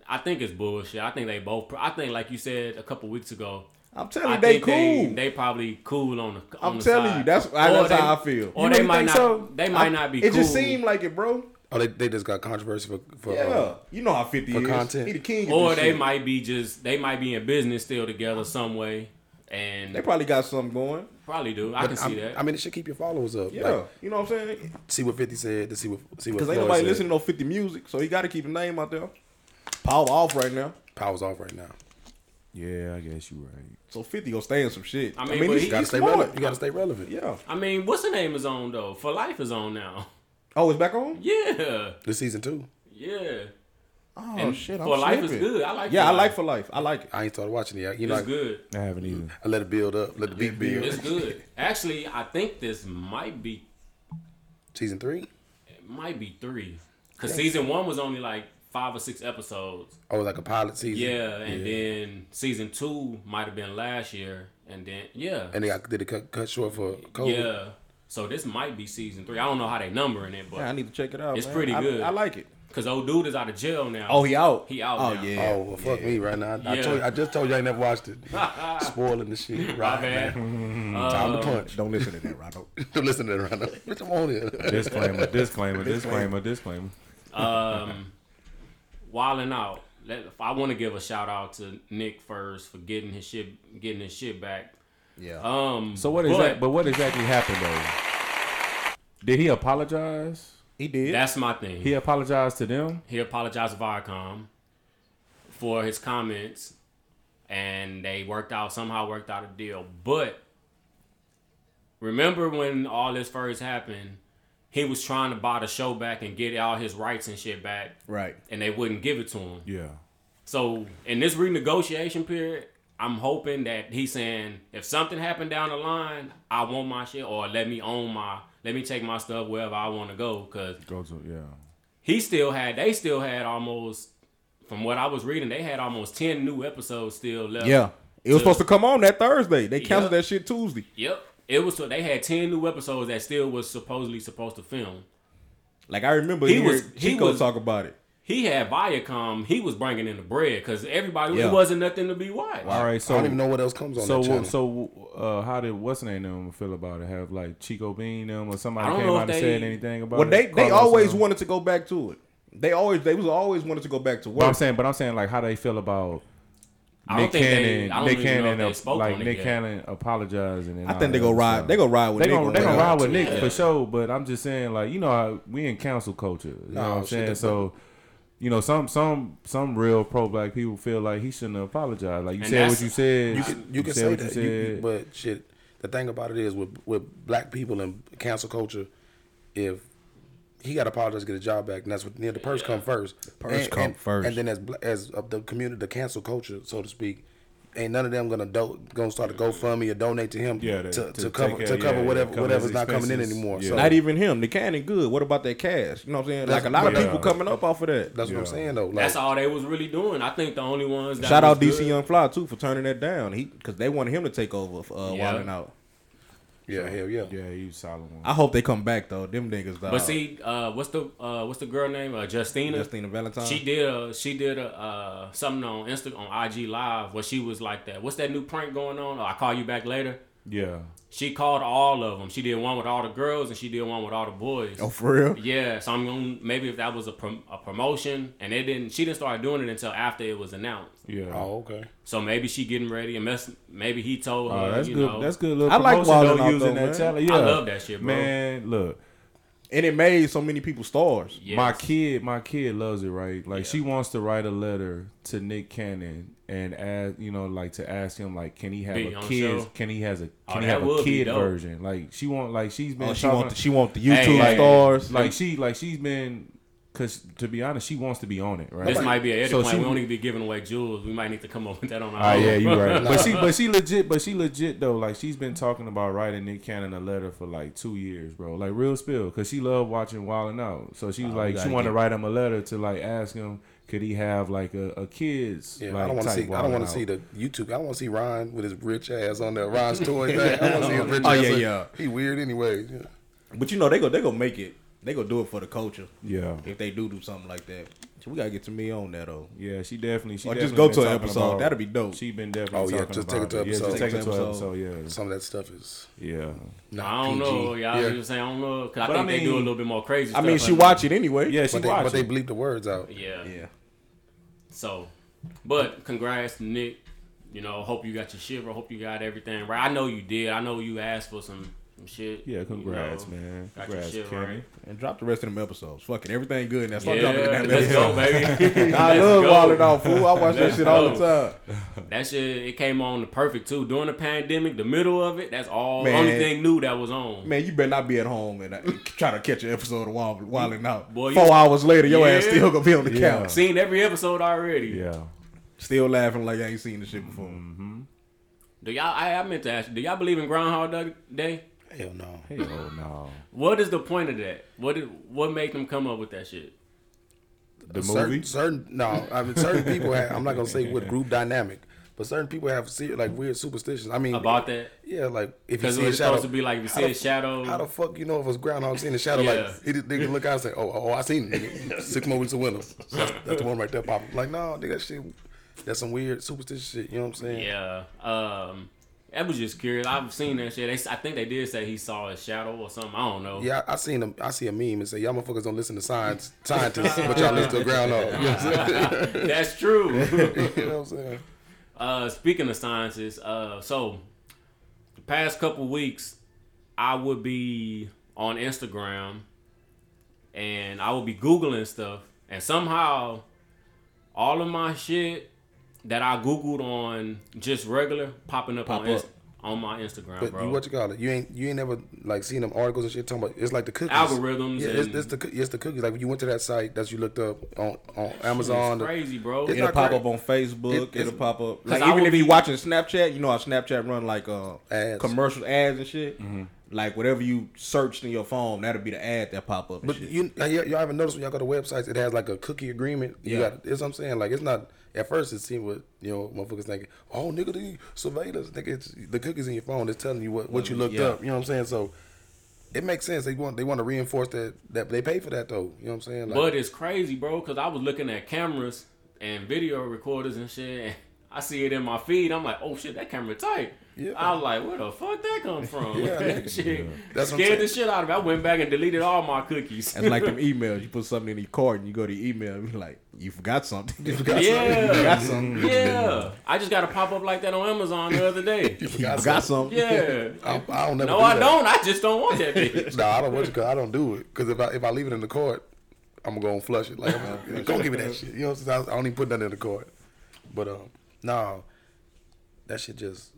I think it's bullshit. I think they both. I think, like you said a couple weeks ago, I'm telling I you, they cool. they, they probably cool on the. On I'm the telling side. you, that's I, Or that's they- how I feel. Or You they might not. so? They might I- not be. It cool. just seemed like it, bro. Oh, they, they just got controversy for for. Yeah, Uh, you know how fifty for is. content. He the king. Or they shit. might be just. They might be in business still together some way, and They probably got something going. Probably do. I but can see I'm- that. I mean, it should keep your followers up. Yeah, Like, you know what I'm saying? see what Fifty said. To see what see what. Because ain't nobody said. listening to no fifty music, so he got to keep the name out there. Power off right now, Power's off right now. Yeah, I guess you're right. so fifty gonna stay in some shit. I mean, but he's, he- You gotta stay smart. relevant. You gotta stay relevant. Yeah. I mean, what's the name is on though? For life is on now. Oh, it's back on. Yeah, This season two. yeah. Oh And shit, I'm for life is good. I like. Yeah, For I Life. like for life. I like it. I ain't started watching it yet. You know, It's I, good. I haven't even. I let it build up. Let the beat build. It's good. Actually, I think this might be Season three. it might be three. Cause season one was only like five or six episodes. Oh, like a pilot season. Yeah, and then season two might have been last year, and then yeah, And they got did it cut, cut short for COVID. yeah. So this might be season three. I don't know how they numbering it, Yeah, I need to check it out. It's man. pretty I- good. I, like it. Because old dude is out of jail now. Oh, he out. He out Oh now. yeah. Oh well, fuck me right now. I, I, told you, I just told you I never watched it. Spoiling the shit. My Right, bad. man. Uh, Time to punch. Don't listen to that, Rondo. Don't listen to that right now. Bitch, I'm on here. disclaimer, disclaimer, disclaimer, disclaimer. um, wilding out. Let, I want to give a shout out to Nick first for getting his shit, getting his shit back. Yeah. Um, So what is but that? But what exactly happened though? Did he apologize? He did. That's my thing. He apologized to them. he apologized to Viacom for his comments, and they worked out somehow worked out a deal. But remember when all this first happened, he was trying to buy the show back and get all his rights and shit back, right. and they wouldn't give it to him. Yeah. So in this renegotiation period, I'm hoping that he's saying if something happened down the line, I want my shit, or let me own my, let me take my stuff wherever I want to go, because Go to yeah. he still had they still had almost from what I was reading, they had almost ten new episodes still left. Yeah. It was To- supposed to come on that Thursday. They canceled Yep. that shit Tuesday. Yep. It was so they had ten new episodes that still was supposedly supposed to film. Like I remember He he was- was he Chico was- talk about it. He had Viacom. He was bringing in the bread because everybody Yeah. it wasn't nothing to be watched. All right. So I So don't even know what else comes on so that channel. so uh, how did what's the name them feel about it? Have like Chico Bean them or somebody came out if and said anything about Well, it? they they Carlos always them? wanted to go back to it. They always they was always wanted to go back to But I'm saying, but I'm saying like how they feel about I Nick think they- Cannon. Nick even know if Cannon, they like Nick yet. Cannon apologizing. And I think they that go other ride. stuff. They go ride with They Nick. gonna on they that. gonna ride with Yeah. Nick for sure, but I'm just saying like you know how we in cancel culture. You know what I'm saying? that's- So you know some some some real pro black people feel like he shouldn't apologize. Like you And said what you said. you can you can said say what you that, you- you- said. but shit. The thing about it is with with black people and cancel culture, if he got to apologize to get a job back, and that's what near the purse come first. purse and, come and- first. and then as as of the community, the cancel culture, so to speak. Ain't none of them gonna do, gonna start a GoFundMe or donate to him Yeah, to, to- to, to cover take to cover yeah, yeah, whatever cover whatever's not coming in anymore. Yeah. So Not even him. The cannon good. What about that cash? You know what I'm saying? Like a lot of people coming up off of that. that's what I'm saying though. Like, That's all they was really doing. I think the only ones that Shout was out DC good- Young Fly too for turning that down. He because they wanted him to take over for uh, Yeah. Wildin' Out. Yeah, hell yeah. yeah, he was solid one. I hope they come back though. Them niggas. Dog. But see, uh, what's the uh, what's the girl name? Uh, Justina. Justina Valentine. She did a she did a uh, something on Insta on IG Live where she was like that. What's that new prank going on? Oh, I call you back later. Yeah, She called all of them. She did one with all the girls and she did one with all the boys. oh for real? Yeah, so I'm gonna maybe if that was a, prom- a promotion and it didn't she didn't start doing it until after it was announced. yeah. Oh, okay. So maybe she getting ready and mess, maybe he told oh, her. Oh, that's you good. Know, That's good. Little I like promotion Wildin' though, using though, that man. talent. Yeah, I love that shit, bro. Man, look, And it made so many people stars. Yes. my kid, my kid loves it. Right, like Yeah. she wants to write a letter to Nick Cannon and ask, you know, like to ask him, like, can he have Be a kid? show? Can he has a Oh, can he have a kid version? Like she want, like she's oh, been Oh, she want the, she want the Hey, YouTube like- stars. like she like she's been because to be honest, she wants to be on it, right? This might be an edit So point. she- we don't need to be giving away jewels. We might need to come up with that on our Ah, own. yeah, you're right. but she, but she legit, but she legit though. Like she's been talking about writing Nick Cannon a letter for like two years, bro. Like real spill, cause she loved watching Wildin' Out. So she was Oh, like, she wanted to write him a letter to like ask him, could he have like a, a kids? Yeah, like, I don't want to type see. I don't want to see the YouTube. I don't want to see Ryan with his rich ass on there. Ryan's toy thing. I want to see his rich Oh, ass. yeah, on- yeah. He weird anyway. Yeah. But you know they go they go make it. They go do it for the culture Yeah, if they do do something like that. So we gotta get to me on that though. yeah. She definitely. She Or just go to an episode. about- That'd be dope. She been definitely. Oh, yeah, talking just take it about to Yeah, just take it to Take it to episode. Yeah, Some of that stuff is yeah. not I don't PG. know. Y'all yeah. just saying I don't know because I But I think they do a mean- little bit more crazy. I stuff mean, she like- watch it anyway. Yeah, she But they, but they bleep the words out. Yeah. Yeah. So, but congrats Nick. You know, hope you got your shit. I hope you got everything right. I know you did. I know you asked for some, some shit. Yeah, congrats, you know. man. Congrats, shit Kenny. right. And drop the rest of them episodes. Fucking everything good. Now start Yeah, dropping that let's go, episode. baby. I love go. Wildin' Out, fool. I watch that Let's shit all the time. That shit, it came on the perfect too. During the pandemic, the middle of it, that's all. Man. Only thing new that was on. Man, you better not be at home and uh, try to catch an episode of Wild, Wildin' Out. Boy, you- Four hours later, your ass Yeah. still gonna be on the Yeah. couch. Seen every episode already. Yeah. Still laughing like I ain't seen the shit before. Do y'all? I, I meant to ask. Do y'all believe in Groundhog Day? Hell no. Hell no. What is the point of that? What did, what made them come up with that shit? The certain, movie? Certain no, I mean certain people. Have, I'm not gonna say what group dynamic, but certain people have ser- like weird superstitions. I mean About that. Yeah, like if you see a it's shadow, supposed to be like if you see a the- shadow. How the fuck you know if it's groundhog seeing a shadow? Yeah. Like he, they can look out and say, "Oh, oh, I seen it. Nigga. Six more weeks of winter. That's, that's the one right there, Pop. Like, no, nigga, that shit. That's some weird superstitious shit. You know what I'm saying? Yeah. Um, I was just curious. I've seen that shit. They, I think they did say he saw a shadow or something. I don't know. Yeah, I, I seen them. I see a meme and say, "Y'all motherfuckers don't listen to science, scientists, but y'all listen to ground groundhog." You know what I'm saying? That's true. you know what I'm saying? uh, speaking of sciences, uh, so the past couple weeks, I would be on Instagram and I would be Googling stuff, and somehow all of my shit that I Googled on just regular popping up Pop on, Inst- on my Instagram, But bro. you, what you call it? You ain't you ain't never like seen them articles and shit talking about it's like the cookies. Algorithms Yeah, it's, it's the it's the cookies. Like when you went to that site that you looked up on on Amazon. It's crazy, bro. It's It'll pop great. up on Facebook. It, it'll pop up. Like even would if you be- watching Snapchat, you know how Snapchat run like uh Ads. commercial ads and shit. Mm-hmm. Like whatever you searched in your phone, that'll be the ad that pop up. And But shit. you y- y'all haven't noticed when y'all go to websites, it has like a cookie agreement. You Yeah. got it's what I'm saying. Like it's not at first it seemed what you know motherfuckers thinking. Oh nigga, they surveil us. Nigga, it's the cookies in your phone. It's telling you what, what you looked Yeah. up. You know what I'm saying? So it makes sense. They want they want to reinforce that that they pay for that though. You know what I'm saying? Like, But it's crazy, bro, because I was looking at cameras and video recorders and shit. And I see it in my feed. I'm like, oh shit, that camera tight. Yeah. I was like, where the fuck that come from? Yeah, that nigga. shit That's scared the shit out of me. I went back and deleted all my cookies. and like them emails. You put something in your cart and you go to your email and be like, you forgot something. You forgot Yeah. something. You forgot something. yeah, I just got a pop up like that on Amazon the other day. You forgot something. Yeah. I, I don't never. No, do I that. don't. I just don't want that bitch. No, I don't want it Cause I don't do it. Cause if I if I leave it in the cart, I'm gonna go and flush it. Like, I'm gonna, go give me that shit. You know, what I'm saying? I don't even put nothing in the cart. But um, no, that shit just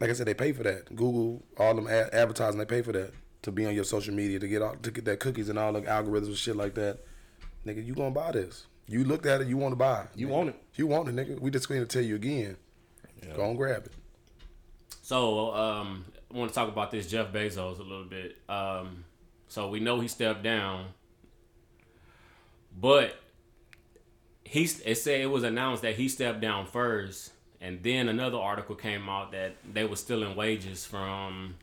like I said, they pay for that. Google, all them ad- advertising, they pay for that to be on your social media to get all to get that cookies and all the algorithms and shit like that. Nigga, you gonna buy this? You looked at it, you want to buy. You nigga. want it. You want it, nigga. We just going to tell you again. Go and grab it. So, um, I want to talk about this Jeff Bezos a little bit. Um, so we know he stepped down, but he it said it was announced that he stepped down first, and then another article came out that they were stealing wages from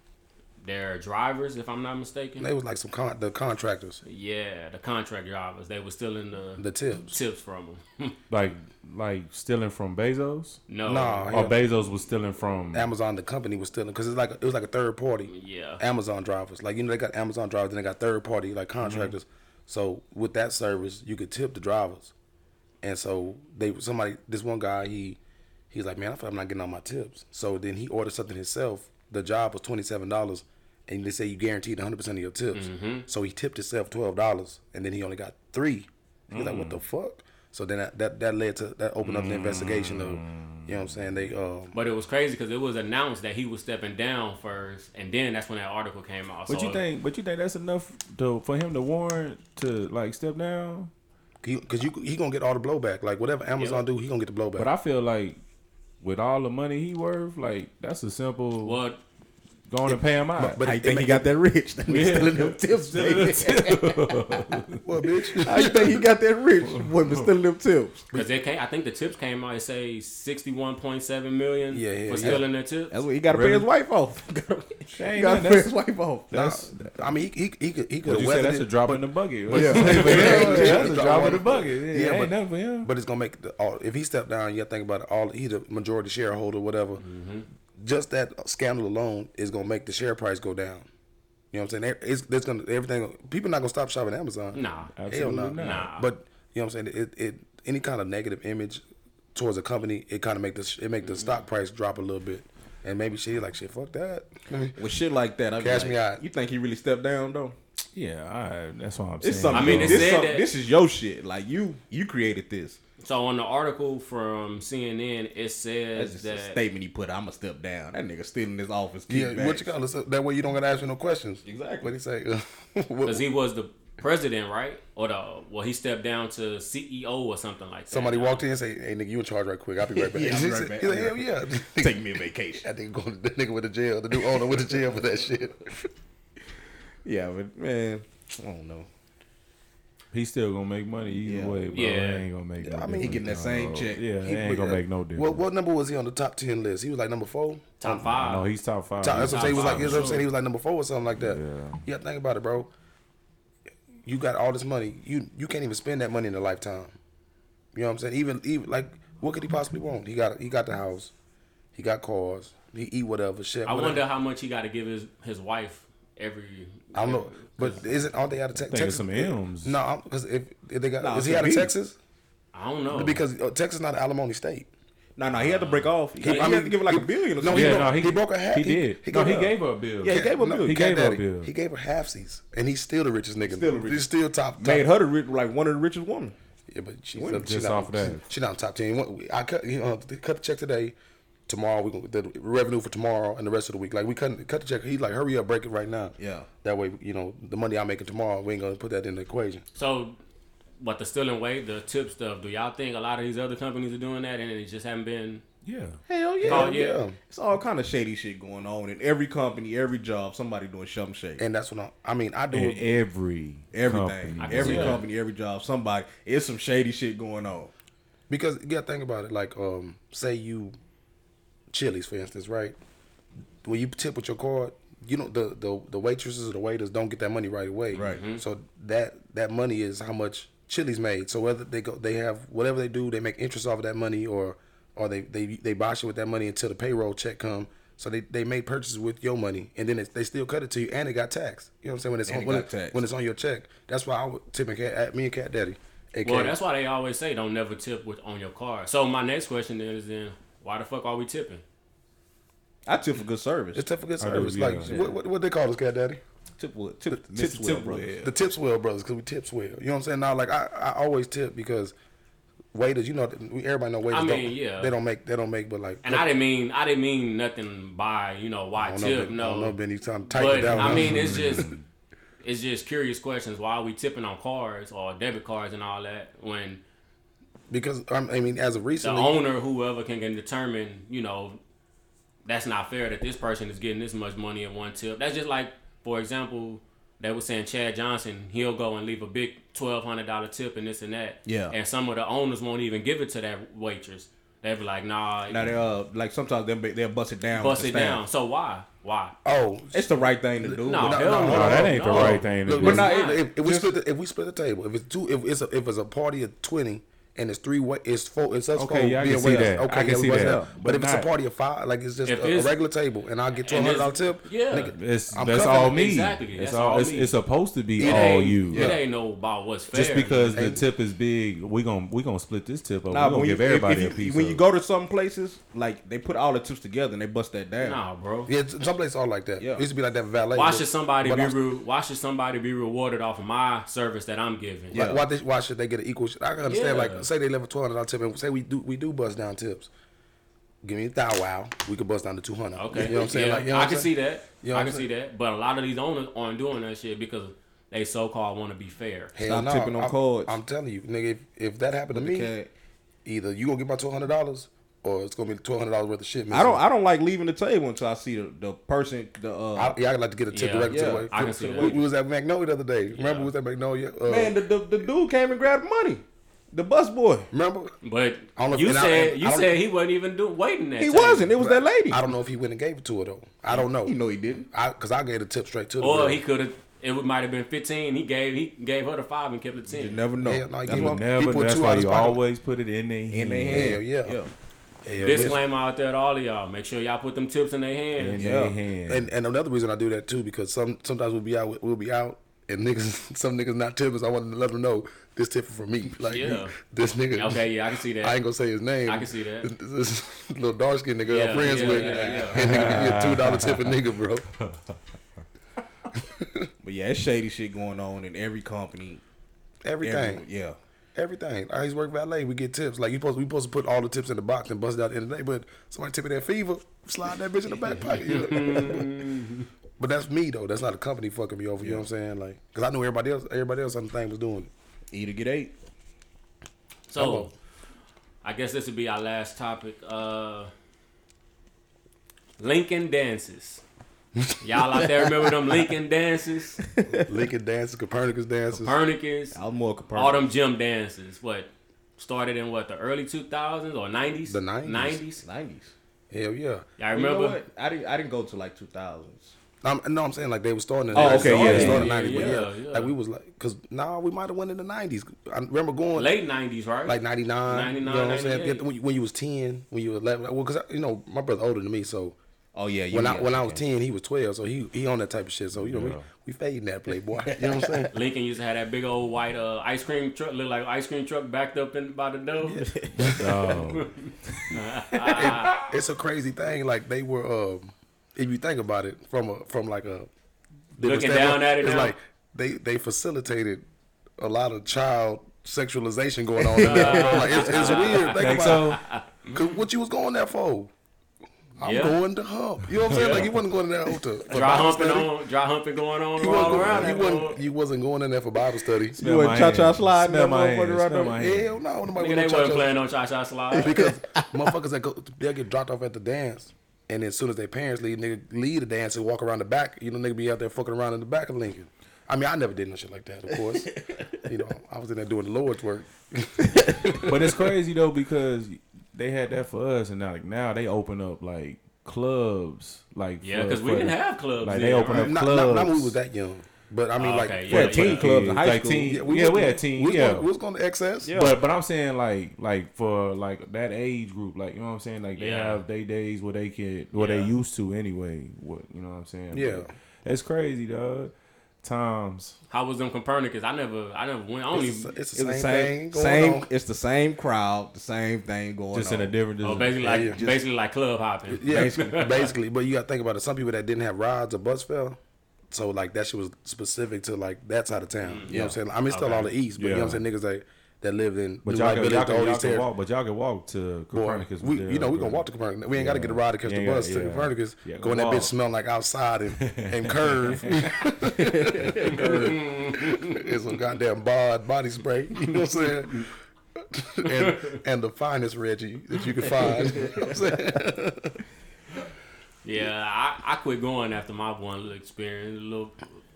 their drivers, if I'm not mistaken. They was like some con- the contractors, yeah, the contract drivers. They were stealing the, the tips. tips from them. Like like stealing from Bezos? no, Nah, Or Yeah. Bezos was stealing from Amazon, the company was stealing because it's like it was like a third party. yeah, Amazon drivers, like you know, they got Amazon drivers, and they got third party like mm-hmm. contractors. So with that service, you could tip the drivers, and so they somebody this one guy he he's like, man, I feel I'm not getting all my tips. So then he ordered something himself. The job was twenty seven dollars, and they say you guaranteed 100 percent of your tips. Mm-hmm. So he tipped himself twelve dollars, and then he only got three. He's like, what mm. the fuck? So then that, that that led to that opened up the investigation of, you know what I'm mm. saying? They um But it was crazy because it was announced that he was stepping down first, and then that's when that article came out. But So you think but you think that's enough to for him to warrant to like step down? Because you he gonna get all the blowback. Like whatever Amazon do, he gonna get the blowback. But I feel like with all the money he worth, like that's a simple Well, going to pay him out. but- but How you think he got that rich? That nigga Yeah. stealing them tips, baby. what bitch? How you think he got that rich? Boy, been stealing them tips. because it came, I think the tips came out. It say sixty-one point seven million Yeah, yeah, for yeah. stealing their tips. That's what he got to pay his wife off. he Dang, got to pay his wife off. that's I mean, he he he could, he could but have said weathered that's it, a drop but, in the bucket. Yeah. yeah, that's a drop in the bucket. Yeah, Yeah, ain't but- nothing for him. but it's gonna make the, all, if he stepped down, you got to think about it. All He's a majority shareholder, whatever. Mm-hmm. Mm-hmm. Just that scandal alone is gonna make the share price go down. You know what I'm saying? It's, it's gonna everything. People not gonna stop shopping Amazon. Nah, Hell no. Absolutely not. Nah. But you know what I'm saying? It, it any kind of negative image towards a company, it kind of make the it make the stock price drop a little bit, and maybe she like shit. Fuck that. With shit like that, I Cash like, me out. You think he really stepped down though? Yeah, I, that's what I'm saying. It's something. I mean, this, this, something- that- this is your shit. Like you, you created this. So on the article from CNN, it That's says just that a statement he put. I'm gonna step down. That nigga still in his office. Yeah, kickbacks. what you call it? That way you don't gotta ask me no questions. Exactly. What he say? Because he was the president, right? Or the well, he stepped down to CEO or something like that. Somebody walked in and say, "Hey nigga, you in charge right quick? I'll be right back." Yeah, I'll be He's like. Hell yeah! Take me a vacation. That nigga going, that nigga with the jail, the new owner with the jail for that shit. Yeah, but man, I don't know. He's still gonna make money either Yeah. way, bro. Yeah. It ain't gonna make. no I mean, he getting that down same the check. Yeah, He- it ain't gonna uh, make no difference. What what number was he on the top ten list? He was like number four. Top five. No, he's top five. Top, that's what I'm saying. He was like, you know what I'm sure. saying? He was like number four or something like that. Yeah. You got to think about it, bro. You got all this money. You you can't even spend that money in a lifetime. You know what I'm saying? Even even like, what could he possibly want? He got he got the house, he got cars, he eat whatever shit. I whatever. wonder how much he got to give his his wife every. I don't know, but isn't aren't they out of te- Thinking Texas? some M's. No, because if, if they got Nah, is he out of B. Texas? I don't know Because uh, Texas not an alimony state. No, no, he had to break off. He, he I had to give her like he- a billion or no, something. he Yeah, broke- no, he, he broke a half- He he- did. he no, gave he her- gave her a bill. Yeah, he gave her a No, bill. He gave her a bill. He gave her halfsies, and he's still the richest nigga. Still the richest. He's still top. top. Made her the rich, like one of the richest women. Yeah, but she's Women not, just she's not, off of that. She's not top ten. I cut you know, they cut the check today. Tomorrow we gonna the revenue for tomorrow and the rest of the week. Like we cut cut the check. He's like, hurry up, break it right now. Yeah. That way, you know, the money I'm making tomorrow, we ain't gonna put that in the equation. So, but the stealing weight, the tip stuff. Do y'all think a lot of these other companies are doing that, and it just haven't been? Yeah. Hell yeah. Oh, yeah. It's all kind of shady shit going on in every company, every job. Somebody doing something shady. And that's what I. I mean, I do. In it. every Everything, company. every company, every job. Somebody, it's some shady shit going on. Because you gotta think about it. Like, um, say you, Chili's for instance, right? When you tip with your card, you know the the the waitresses or the waiters don't get that money right away. Right. Mhm. So that that money is how much Chili's made. So whether they go, they have whatever they do, they make interest off of that money, or or they they they buy shit with that money until the payroll check come. So they, they made purchases with your money, and then it, they still cut it to you, and it got taxed. You know what I'm saying? When it's And on, it when, it- when it's on your check, that's why I would tip and cat, at me and Cat Daddy. AKA, Well, that's why they always say don't never tip with on your card. So my next question then is then why the fuck are we tipping? I tip for good service. It's tip for good I do, service. yeah. like what, what what they call us, Cat Daddy? tip with tip, Mr. tips well, Tip. Well. The tips well brothers, because we tips well. You know what I'm saying? Now, like I, I always tip because waiters, you know, everybody know waiters. I mean, don't, yeah. they don't make they don't make, but like. And I didn't mean I didn't mean nothing by you know why I don't know, tip Ben- no. I don't know, Benny. Trying to tighten But down. I mean, it's just it's just curious questions. Why are we tipping on cards or debit cards and all that when because um, I mean, as of the recently, owner, whoever can, can determine, you know, that's not fair that this person is getting this much money in one tip. That's just like, for example, they were saying Chad Johnson, he'll go and leave a big twelve hundred dollar tip and this and that. Yeah. And some of the owners won't even give it to that waitress. They be like, nah, Now they uh like sometimes they they'll bust it down. bust it down. So why? Why? oh, It's the right thing to do. No, But hell no, no. no, that ain't no. the right thing to look, do. listen, not- if, if we split the, if we split the table, if it's two, if it's a, if it's a party of twenty. And it's three way. It's four. It's us Okay, four yeah, I being can see that. Okay, I can yeah, see that. it out. But, But if it's a party of five, like it's just If a, a regular table, and I'll get twelve And hundred it's- dollar tip. yeah. nigga, It's I'm that's all me. Exactly, It's all. all It's, me. it's supposed to be It all you. It ain't no about what's fair. Just because the tip is big, we gon' we gonna split this tip up. Nah, we but gonna when you, give if, everybody if a piece. you, when you go to some places, like they put all the tips together and they bust that down. Nah, bro. Yeah, some places are like that. Yeah. It used to be like that valet. Why should somebody be Why should somebody be rewarded off of my service that I'm giving? Yeah. Why, why should they get an equal? I can understand. Yeah. Say they live a twelve hundred dollar tip, and say we do we do bust down tips. Give me a thou wow, we could bust down to two hundred. Okay. you know what I'm saying? Yeah, Like, you know I what can I'm see that. You know I can I'm see that. But a lot of these owners aren't doing that shit because they so called want to be fair. Hell Stop no, tipping on I'm, cards. I'm telling you, nigga, if, if that happened to me, Okay. either you gonna get my twelve hundred dollars, or it's gonna be twelve hundred dollars worth of shit. I don't. I don't like leaving the table until I see the, the person. The uh, I, yeah, I'd like to get a tip Yeah, directly to yeah, the way. I can see we, that. we was at Magnolia the other day. Remember, we was at Magnolia. Uh, man, the, the the dude came and grabbed money. The bus boy. remember? But I don't know you and I- said and you I don't- said he wasn't even do, waiting that. He table. wasn't. It was that lady. I don't know if he went and gave it to her though. I don't know. You know he didn't. I because I gave the tip straight to the Or girl. he could have. It would- might have been fifteen. He gave he gave her the five and kept it You ten. never know. Hell no, he That's gave why- never. He put That's why you always put it in their in their hand. hand. Hell yeah. yeah. Yeah, Disclaimer out there to all of y'all. Make sure y'all put them tips in their In. Yeah. their hand. And and another reason I do that too because some sometimes we'll be out we'll be out and niggas some niggas not tippers. I want to let them know this tip for me. Like Yeah. this nigga. Okay, yeah, I can see that. I ain't gonna say his name. I can see that. This, this little dark skinned nigga Yeah, I'm friends yeah, with, yeah, yeah. and nigga give me a two dollar tip a nigga, bro. But yeah, it's shady shit going on in every company. Everything, Every, yeah. everything. I used to work valet. We get tips. Like you supposed we supposed to put all the tips in the box and bust it out at the end of the day. But somebody tip me that fever, slide that bitch in the back pocket. You know? but that's me though. That's not a company fucking me over. You know what I'm saying? Like, cause I knew everybody else. Everybody else on the thing was doing it. Eat or get eight. So, I guess this would be our last topic. Uh, Lincoln dances. Y'all out there remember them Lincoln dances, Lincoln dances, Copernicus dances. Copernicus, I was more comparing. all them gym dances. What started in what the early 2000s or 90s? The 90s. 90s. nineties. Hell yeah. Y'all You know remember? what? I didn't. I didn't go to like two thousands. I'm, no, I'm saying like they were starting in Oh, the okay, yeah, they started in yeah, the 90s, but yeah, yeah, yeah. like we was like, cause nah, we might have went in the 90s. I remember going Late 90s, right? like 99, 99, you know what I'm saying? When you, when you was 10, when you were 11, well, cause I, you know my brother older than me, so Oh yeah. You when I yeah, when I was 10, he was 12, so he he on that type of shit. So you know we we fading that playboy. You know what I'm saying? Lincoln used to have that big old white uh, ice cream truck, look like ice cream truck backed up in by the door. Oh, it's a crazy thing. Like they were, um, if you think about it, from a from like a different Looking standpoint, down at it it's now. like they they facilitated a lot of child sexualization going on. in there. like it's, it's weird. Think think about so? it. What you was going there for? I'm Yeah. going to hump. You know what I'm saying? Like you wasn't going in there to for Dry Bible humping study. on, dry humping going on You all wasn't, around you, wasn't, you wasn't going in there for Bible study. Smell wasn't cha-cha hands. sliding Smell that my motherfucker hands. right Smell there. my hands. Hell no, nobody Nigga, went they to wasn't playing on Cha Cha Slide. because motherfuckers that go they'll get dropped off at the dance, and as soon as their parents leave, nigga leave the dance and walk around the back. You know, nigga be out there fucking around in the back of Lincoln. I mean, I never did no shit like that, of course. you know, I was in there doing the Lord's work. But it's crazy though because they had that for us, and now like now they open up like clubs, like Yeah, because we didn't have clubs. like, then, they open right? up Not, not, not when we clubs. was that young, but I mean, Oh, like okay, for yeah, the yeah. teen clubs in high like school. teen, Yeah, yeah, we we, was had going- teen, We yeah. going, we was going to excess. Yeah. But but I'm saying like like for like that age group, like you know what I'm saying, like they Yeah. have they days where they can what they used to anyway. What you know what I'm saying? Yeah. But it's crazy, dog. Times. How was them Copernicus? I never, I never went. I don't It's, even. it's the It's same, the thing same, going same. on. It's the same crowd, the same thing going on. Just on. in a different Oh, basically like, yeah. basically like club hopping. Yeah, Basically. basically. But you got to think about it. Some people that didn't have rides or bus fare, so like that shit was specific to like that side of town. You know what I'm saying? I mean, still Okay. all the east, but you know what I'm saying? Niggas that that lived in But y'all can, y'all the can, y'all can walk, but y'all can walk to Copernicus. we, you know, we gonna walk to Copernicus. We ain't got to get a ride to catch You the bus gotta- to yeah. Copernicus. Yeah, Go in that bitch walk. smell like outside and, and curve. it's some goddamn bod body spray. You know what I'm saying? and and the finest Reggie that you can find. You know what I'm saying? Yeah, I, I quit going after my one little experience. A little,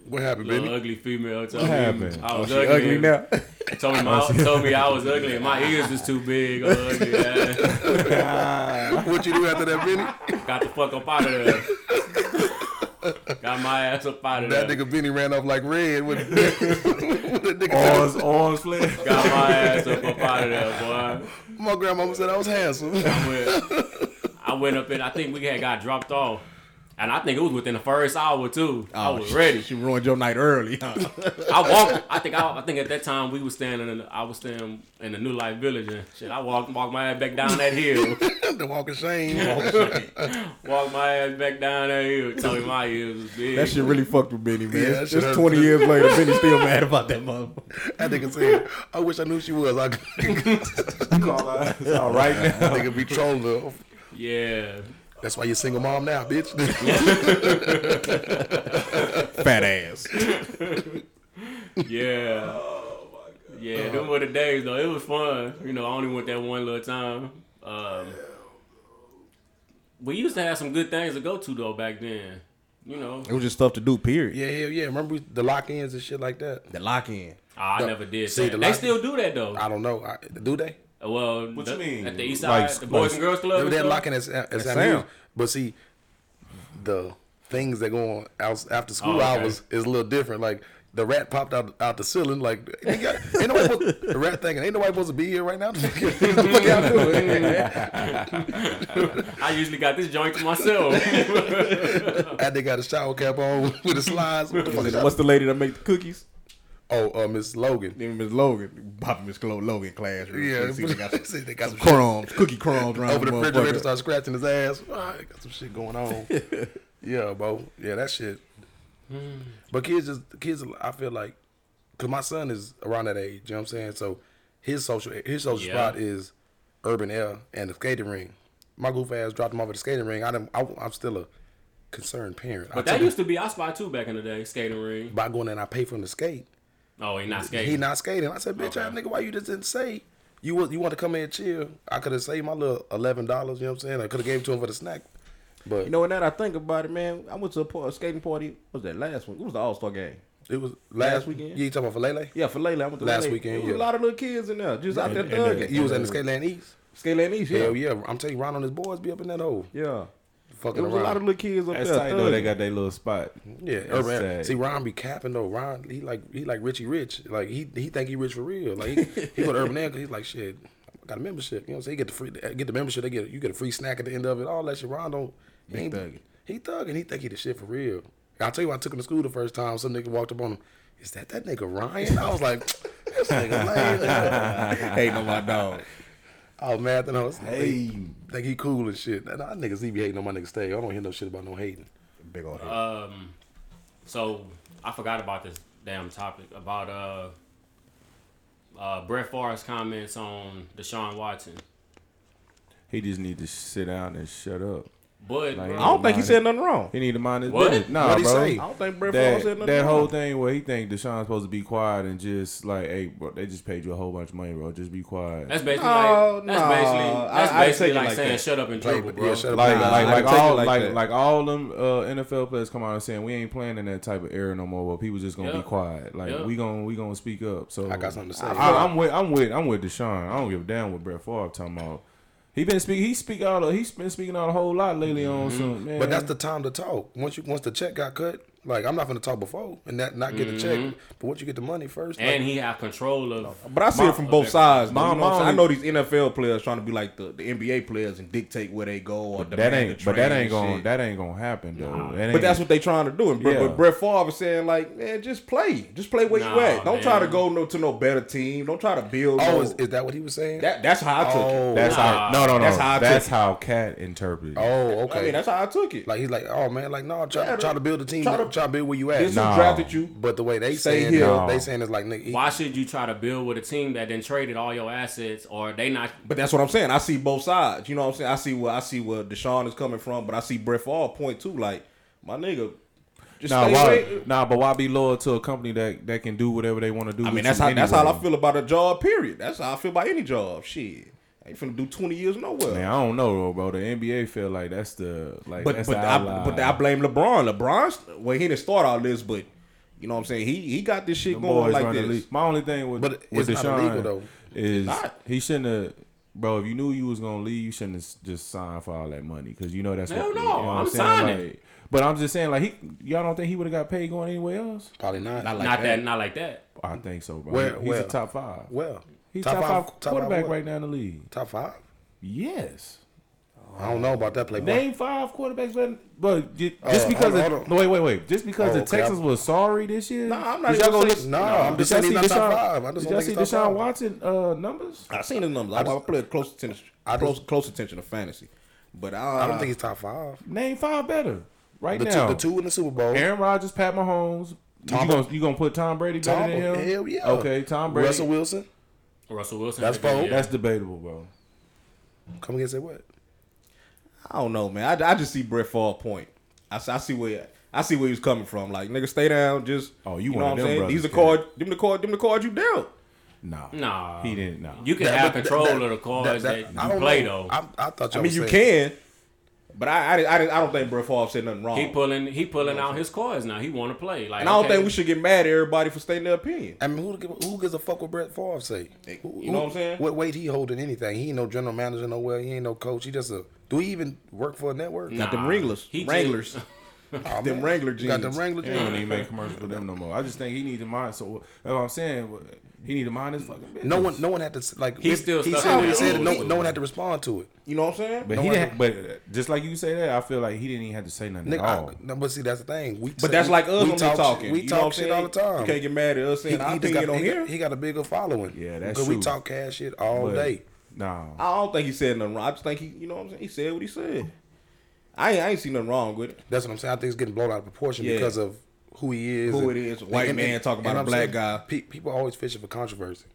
What happened, little Benny? ugly female told What me happened? I Oh, was she ugly. ugly now. Told me, my, oh, told me I was ugly and my ears was too big. Or ugly. What you do after that, Benny? Got the fuck up out of there. Got my ass up out of That there. That nigga Benny ran off like red with, with the nigga. Arms, arms flare. Got my ass up, up out of there, boy. My grandmama said I was handsome. I went, went up and I think we had got dropped off, and I think it was within the first hour too. I oh, was ready. She ruined your night early. Huh? I walked. I think. I, I think at that time we was standing. In the, I was standing in the New Life Village and shit. I walked, walked my ass back down that hill. the walk of shame. walked my ass back down that hill. Told me my ears was big. that shit really fucked with Benny, man. Yeah, that it's shit it's hurt. 20 years later. Benny's still mad about that motherfucker. That nigga said, I wish I knew she was. I could Call her ass out right now. nigga be trolling her. Yeah. That's why you're single mom now, bitch. Fat ass. Yeah. Yeah, them were the days though. It was fun. You know, I only went that one little time. Um, we used to have some good things to go to though back then. You know, It was just stuff to do, period. yeah, hell yeah. Remember the lock ins and shit like that? The lock in. Oh, I No, never did. see, that. the They still do that though. I don't know. I, do they? Uh, well, What the- you mean? at the East Like- Side, the Boys like- and Girls Club. and They're locking at, at, at Sam Sam. But see, the things that go on after oh, school Oh, okay. hours is a little different. Like the rat popped out out the ceiling. Like ain't, got, ain't nobody supposed, the rat thinking ain't nobody supposed to be here right now. The fuck? I usually got this joint to myself. And they got a shower cap on with the slides. What the fuck is that? What's the lady that make the cookies? Oh, uh, Miss Logan. Then Miss Logan. Popping Miss Logan class. Yeah. See, they got some, see, they got some some crumbs, cookie crumbs around over the the refrigerator, start scratching his ass. Ah, got some shit going on. yeah, bro. Yeah, that shit. But kids just kids. I feel like, cause my son is around that age. You know what I'm saying? So his social his social Yeah. spot is urban air and the skating ring. My goof ass dropped him off at the skating ring. I done, I, I'm still a concerned parent. I but that took him used to be our spot too back in the day, skating ring. by going there and I pay for him to skate. Oh, he not skating. He not skating. I said, bitch, Okay. ass nigga, why you just didn't say you was, you want to come in and chill? I could have saved my little eleven dollars. You know what I'm saying? I could have gave it to him for the snack. But You know, now that I think about it, man, I went to a, a skating party. What was that last one? It was the All Star game. it was Last last, weekend? weekend. You talking about for Lele? Yeah, for Lele. I went to Last Lele. weekend, There was yeah. a lot of little kids in there, just out there And- and thugging. You was in the Skateland East. Skateland East, yeah. Hell yeah! I'm telling you, Ron and his boys be up in that hole, Yeah. Fucking There was a lot of little kids up That's there. tight though. They got their little spot. Yeah, urban. See, Ron be capping though. Ron, he like he like Richie Rich. Like he he think he rich for real. Like he, he go to Urban Air 'cause he's like shit. I got a membership. You know what I'm saying? He get the free get the membership. They get you get a free snack at the end of it. All that shit. Ron don't. He ain't- thugging. He thugging. He think he the shit for real. I'll tell you, when I took him to school the first time. Some nigga walked up on him. Is that that nigga Ryan? I was like, this nigga lame. Hating on my dog. Oh man, then I was Hey. think he cool and shit. Nah, niggas he be hating on my nigga stay. I don't hear no shit about no hating. Big old head. Um, so I forgot about this damn topic about uh, uh Brett Favre's comments on Deshaun Watson. He just need to sit down and shut up. But Like, bro, I don't think he said nothing wrong. He need to mind his What? business. Nah, What'd he bro. say? I don't think Brett Favre That, said nothing that whole thing where he think Deshaun's supposed to be quiet and just like, hey, bro, they just paid you a whole bunch of money, bro. Just be quiet. that's basically No, like that's no, basically that's I basically take it like, like saying that. shut up and Play- dribble, yeah, bro. shut up. like, Nah, like, I like take all, like like, that. like all them uh, NFL players come out and saying we ain't playing in that type of era no more. Where people just gonna Yeah. be quiet. Like Yeah. we gonna we gonna speak up. So I got something to say. I, am with I'm with I'm with Deshaun. I don't give a damn what Brett Favre talking about. He been speak. He speak out. He's been speaking out a whole lot lately on mm-hmm. some man. But that's the time to talk. Once you once the check got cut, like I'm not gonna talk before and that not get a check. Mm-hmm. But once you get the money first, and like, he have control of. But I see it from both sides. though. My- you know what I'm my? I know these NFL players trying to be like the, the NBA players and dictate where they go or that ain't. the But that ain't gonna shit. that ain't gonna happen though. That But that's what they trying to do. And Yeah. but Brett Favre saying like, man, just play, just play where you Nah, at. Don't try to go no to no better team. Don't try to build. oh, no, is, is that what he was saying? that that's how I took Oh. it. That's how. No, no, no. That's how I That's took how Cat interpreted. oh, okay. I mean, that's how I took it. like he's like, oh man, like no, try, Yeah, try to build a team, try try to- to, build where you at. this Nah. who drafted you. But the way they Stay saying, here. it, they saying it's like, nigga, Why should you try to build with a team that then traded all your assets, or they not? But that's what I'm saying. I see both sides. You know what I'm saying? I see where I see where Deshaun is coming from, but I see Brett Favre point too. Like my nigga, just Nah, stay why, away. nah, but why be loyal to a company that, that can do whatever they want to do? I mean, that's you how that's how I feel about a job. Period. That's how I feel about any job. Shit, I ain't finna do 20 years nowhere. Man, I don't know, though, bro. The NBA feel like that's the like. but that's but the I, but I blame LeBron. LeBron's well, he didn't start all this, but you know what I'm saying. He he got this shit Them going boys like run the this. My only thing with But with it's Deshaun not illegal, though. is Not. he shouldn't have. Bro, if you knew you was gonna leave, you shouldn't have just signed for all that money because you know that's Hell what. no, you know what I'm saying? signing. Like, but I'm just saying, like he, y'all don't think he would have got paid going anywhere else? probably not. Not like not that. that. Not like that. I think so, bro. Where- he's where? a top five. well, He's top, five, top five quarterback what? right now in the league. Top five. Yes. I don't know about that play. Name five quarterbacks, better, but just Uh, because hold on, hold on. no, wait, wait, wait. Just because Oh, the okay, Texans I'm- was sorry this year. Nah, I'm not Did y'all even go saying- listen? No, Did I'm just saying he's not top five. I just Did don't y'all see think he's top Deshaun five. Watson uh, numbers? I seen his numbers. I, I play close attention. I close just- close attention to fantasy, but I, I don't think he's top five. Name five better right The now. two, the two in the Super Bowl. Aaron Rodgers, Pat Mahomes. Tom- you gonna you gonna put Tom Brady better Tom, than him? hell yeah. Okay, Tom Brady. Russell Wilson. Russell Wilson. That's had a good four. year. That's debatable, bro. Come against say what? I don't know, man. I, I just see Brett Favre point. I, see- I see where I see where he was coming from. Like nigga, stay down. Just Oh, you know one what I'm them saying? brothers, These are kid. cards. Them the card. Them the cards you dealt. Nah, Nah, he didn't. Nah, You can That- have control that- of the cards that, I you play know. though. I, I thought I y'all mean, you saying- can, but I, I, I, I don't think Brett Favre said nothing wrong. He pulling he pulling out his cards now. He want to play. Like and I don't okay, think we should get mad at everybody for stating their opinion. I mean, who, who gives a fuck what Brett Favre say? Who- You know who- what I'm saying? What weight he holding anything? He ain't no general manager nowhere. He ain't no coach. He just a. Do he even work for a network? Nah. Got them Wranglers, He just- Wranglers, Oh, them man. Wrangler jeans. Got them jeans. Wrangler he don't even make commercials for them no more. I just think he need to mind. So that's what I'm saying. He need to mind his fucking business. No one, no one had to like. He's if- still He stuck said what he said. No, oh, no one had to respond to it. You know what I'm saying? But No he didn't. But uh, just like you say that, I feel like he didn't even have to say nothing Nigga, at all. I, no, but see, that's the thing. We But that's like us we when talk we talking. We you know what I'm talk shit all the time. You can't get mad at us saying our he, just opinion got, on he, here. got, he got a bigger following. Yeah, that's true. Because we talk cash shit all But, day. Nah, I don't think he said nothing wrong. I just think he, you know what I'm saying. He said what he said. I ain't, I ain't seen nothing wrong with it. That's what I'm saying. I think it's getting blown out of proportion Yeah. because of who he is. Who and- it is, white and- man and- talking about and a I'm black saying, guy. pe- people always fishing for controversy.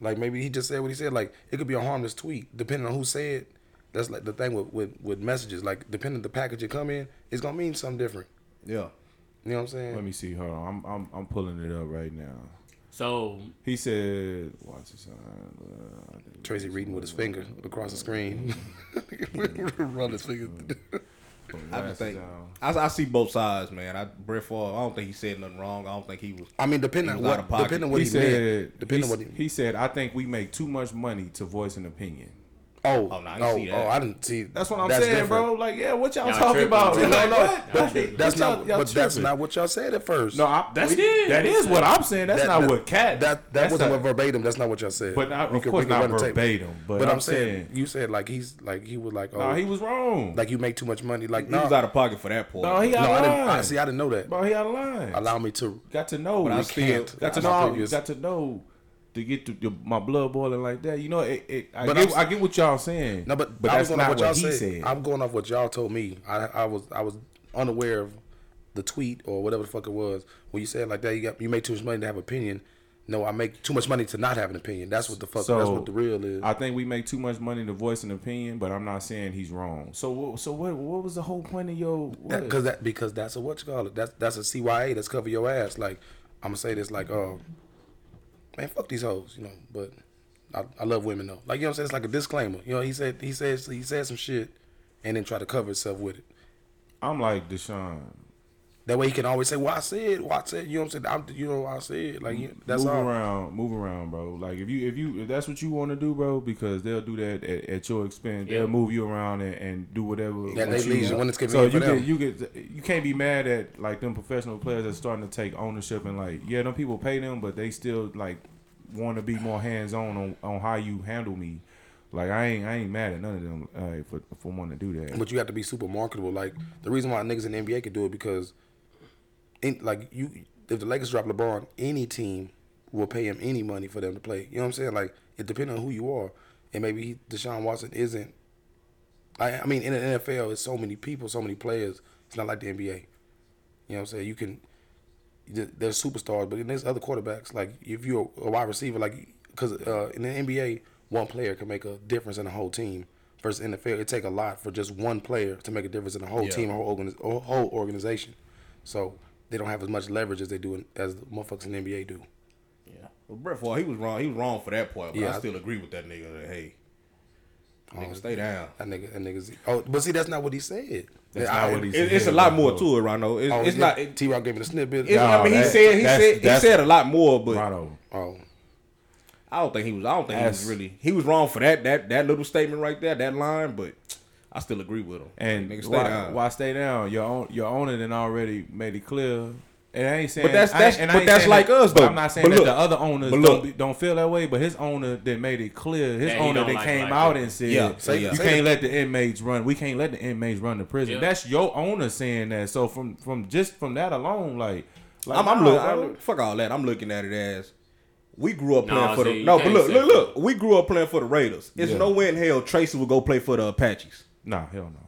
Like maybe he just said what he said. Like it could be a harmless tweet, depending on who said. That's like the thing with, with, with messages. Like depending on the package it come in, it's gonna mean something different. Yeah. You know what I'm saying? let me see. Hold on, I'm I'm I'm pulling it up right now. So He said, "Watch this." Uh, Tracy reading with his finger across the screen. Run his finger. I just think. I, I see both sides, man. I Brett Favre, I don't think he said nothing wrong. I don't think he was. I mean, depending on what depending on what he he, said, meant. Depending on what he. he said, I think we make too much money to voice an opinion. Oh, Oh, no, I oh, see that. oh, I didn't see. That's what I'm that's saying, different. bro. Like, yeah, what y'all Y'all talking tripping. about? No, No, Like, no, what? but Like, that's y'all- not. y'all But that's not what y'all said at first. No, I, that's We did. that is what I'm saying. That's That- not that- what cat. That that that's wasn't not- what verbatim. That's not what y'all said. But not, We of could- course not run the tape. verbatim. But, But I'm, I'm saying, saying, you said like he's like he was like oh no, he was wrong. like you make too much money. Like He no, was out of pocket for that point. no, he no, out of didn't. I, line. see, I didn't know that. Bro, he out of line. Allow me to. Got to know. But I You still- can't- got to know. Got to know to get to, my blood boiling like that. You know, it, it, I, But get, I'm- get what y'all saying. No, but, but I that's was going off not what y'all what he said. said. I'm going off what y'all told me. I, I was I was unaware of the tweet or whatever the fuck it was when you said like that. You got you make too much money to have an opinion. No, I make too much money to not have an opinion. That's what the fuck. So, that's what the real is. I think we make too much money to voice an opinion, but I'm not saying he's wrong. So, what- so what? What was the whole point of your? because that because that's a what you call it. That's that's a CYA. That's cover your ass. Like I'm gonna say this like uh man fuck these hoes you know. But I, I love women though. Like you know what I'm saying. It's like a disclaimer. You know he said he says he said some shit and then try to cover himself with it. I'm like Deshaun. That way he can always say, "Well, I said, well, I said." You know what I'm saying? I'm, you know, what I said. Like you- that's move all. around, move around, bro. Like if you if you if that's what you want to do, bro, because they'll do that at, at your expense. Yeah. They'll move you around and, and do whatever. Yeah, what they leave you when it's So you for get them. you get you can't be mad at like them professional players that's starting to take ownership and like yeah, them people pay them, but they still like want to be more hands on on on how you handle me. Like I ain't I ain't mad at none of them uh, for for wanting to do that. But you have to be super marketable. Like the reason why niggas in the NBA could do it because, in, like you, if the Lakers drop LeBron, any team will pay him any money for them to play. You know what I'm saying? Like it depends on who you are, and maybe Deshaun Watson isn't. I, I mean, in the NFL, it's so many people, so many players. It's not like the NBA. You know what I'm saying? You can. There's superstars, but then there's other quarterbacks. Like if you're a wide receiver, like because uh, in the NBA, one player can make a difference in a whole team. Versus in the NFL, it take a lot for just one player to make a difference in a whole Yeah. team, a whole, a whole organization. So they don't have as much leverage as they do in, as the motherfuckers in the NBA do. Yeah. Well, Brett Favre, he was wrong. He was wrong for that point. But Yeah, I I- still agree with that nigga. That, hey, Oh, nigga, stay down. That nigga, that nigga's. Oh, but see, that's not what he said. That's I- not what he It, it's a lot more to it, Rondo. It's, Oh, it's yeah, not. It, T. Rock gave me the snippet. it's, I No, mean, he said he said he said a lot more, but Rondo. oh, I don't think he was. I don't think he was really. He was wrong for that that that little statement right there, that line. But I still agree with him. And nigga, stay why, down. why stay down? Your own your owner then already made it clear. And I ain't saying, But that's- that's- ain't- and I but ain't that's like that- us, but though. I'm not saying But that look, the other owners but don't be, don't feel that way. But his owner that made it clear. His That owner don't that like came black out people. and said, Yeah, say- yeah. "You say can't it. let the inmates run. We can't let the inmates run the prison." Yeah. That's your owner saying that. So from from just from that alone, like, like I'm, I'm nah, looking. bro. Fuck all that. I'm looking at it as we grew up Nah, playing for see, the. No, but look, look, look. We grew up playing for the Raiders. It's Yeah. no way in hell Tracy would go play for the Apaches. Nah, hell no.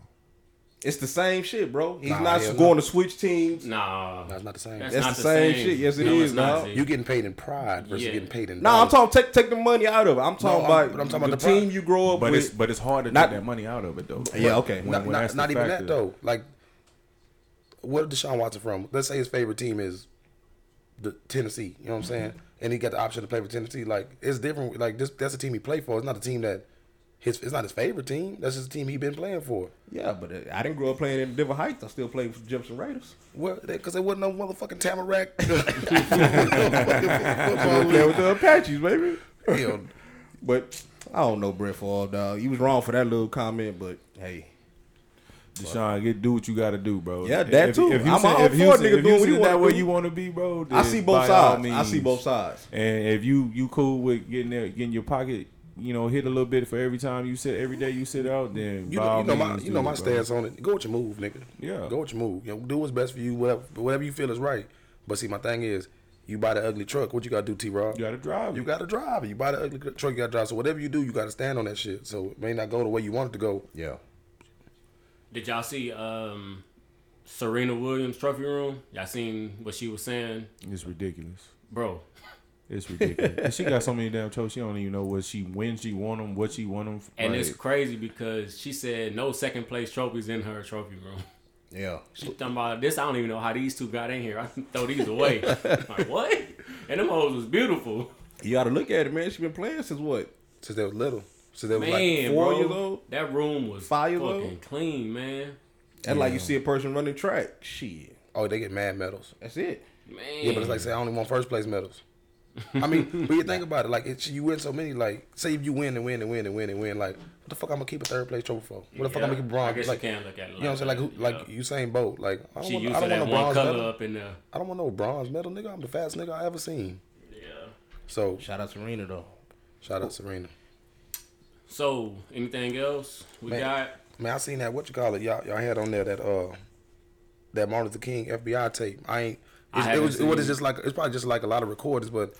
It's the same shit, bro. He's Nah, not going no. to switch teams. Nah, that's not the same. That's That's not the the same same. shit. Yes, it No, is, it's not, dog. Z. You getting paid in pride versus Yeah. getting paid in. No, I'm talking take take the money out of it. I'm talking I'm- about, but I'm talking about the, the team pride. you grow up But with. it's but it's hard to Not- take that money out of it though. Yeah, okay. When- not, when not, not even that though. Like, where Deshaun Watson from? Let's say his favorite team is the Tennessee. You know what I'm saying? And he got the option to play for Tennessee. Like, it's different. Like, this that's the team he played for. It's not a team that his. It's not his favorite team. That's just the team he been playing for. yeah, but uh, I didn't grow up playing in Denver Heights. I still played for the Jefferson Raiders. Well, because there wasn't no motherfucking Tamarack. I football played with the Apaches, baby. league. Hell, But I don't know Brett Favre, dog. You was wrong for that little comment, but hey, Deshaun, get do what you got to do, bro. Yeah, that too. If you I'm all for a nigga if doing you what he see that wanna where do. you want to be, bro. I see both by all sides. I see both sides. And if you you cool with getting there, getting your pocket, you know, hit a little bit for every time you sit, every day you sit out, then You know, you know my means you know my bro. stance on it. Go with your move, nigga. Yeah. Go with your move. You know, do what's best for you. Whatever, whatever you feel is right. But see, my thing is, you buy the ugly truck. What you gotta do, T. Rob? You got to drive. You it. got to drive it. You buy the ugly truck. You got to drive. So whatever you do, you got to stand on that shit. So it may not go the way you want it to go. Yeah. Did y'all see um, Serena Williams trophy room? Y'all seen what she was saying, It's ridiculous. bro? It's ridiculous. She got so many damn trophies. She don't even know what she when she won them, what she won them. And like, it's crazy because she said no second place trophies in her trophy room. Yeah. She talking about this. I don't even know how these two got in here. I throw these away. like what? And them hoes was beautiful. You got to look at it, man. She been playing since what? Since they was little. Since they was Man, four bro, years old? that room was Five years fucking old? clean, man. That's like you see a person running track. Shit, Oh, they get mad medals. that's it. Man. Yeah, but it's like say I only won first place medals. I mean, but you think about it, like it's, you win so many. Like, say if you win and win and win and win and win, like what the fuck I'm gonna keep a third place trophy for? What the fuck I'm gonna keep I bronze? guess Like, you can look at it. you know what I'm saying? Like, who, that, like yeah. Usain Bolt. Like, I don't she want, used I don't want no bronze medal. up in there. I don't want no bronze medal, nigga. I'm the fastest nigga I ever seen. Yeah. So Shout out Serena though. shout out Serena. So, anything else we Man. got? Man, I seen that. What you call it? Y'all, y'all had on there that uh, that Martin Luther King FBI tape. I ain't. It was. It was just like it's probably just like a lot of recordings, but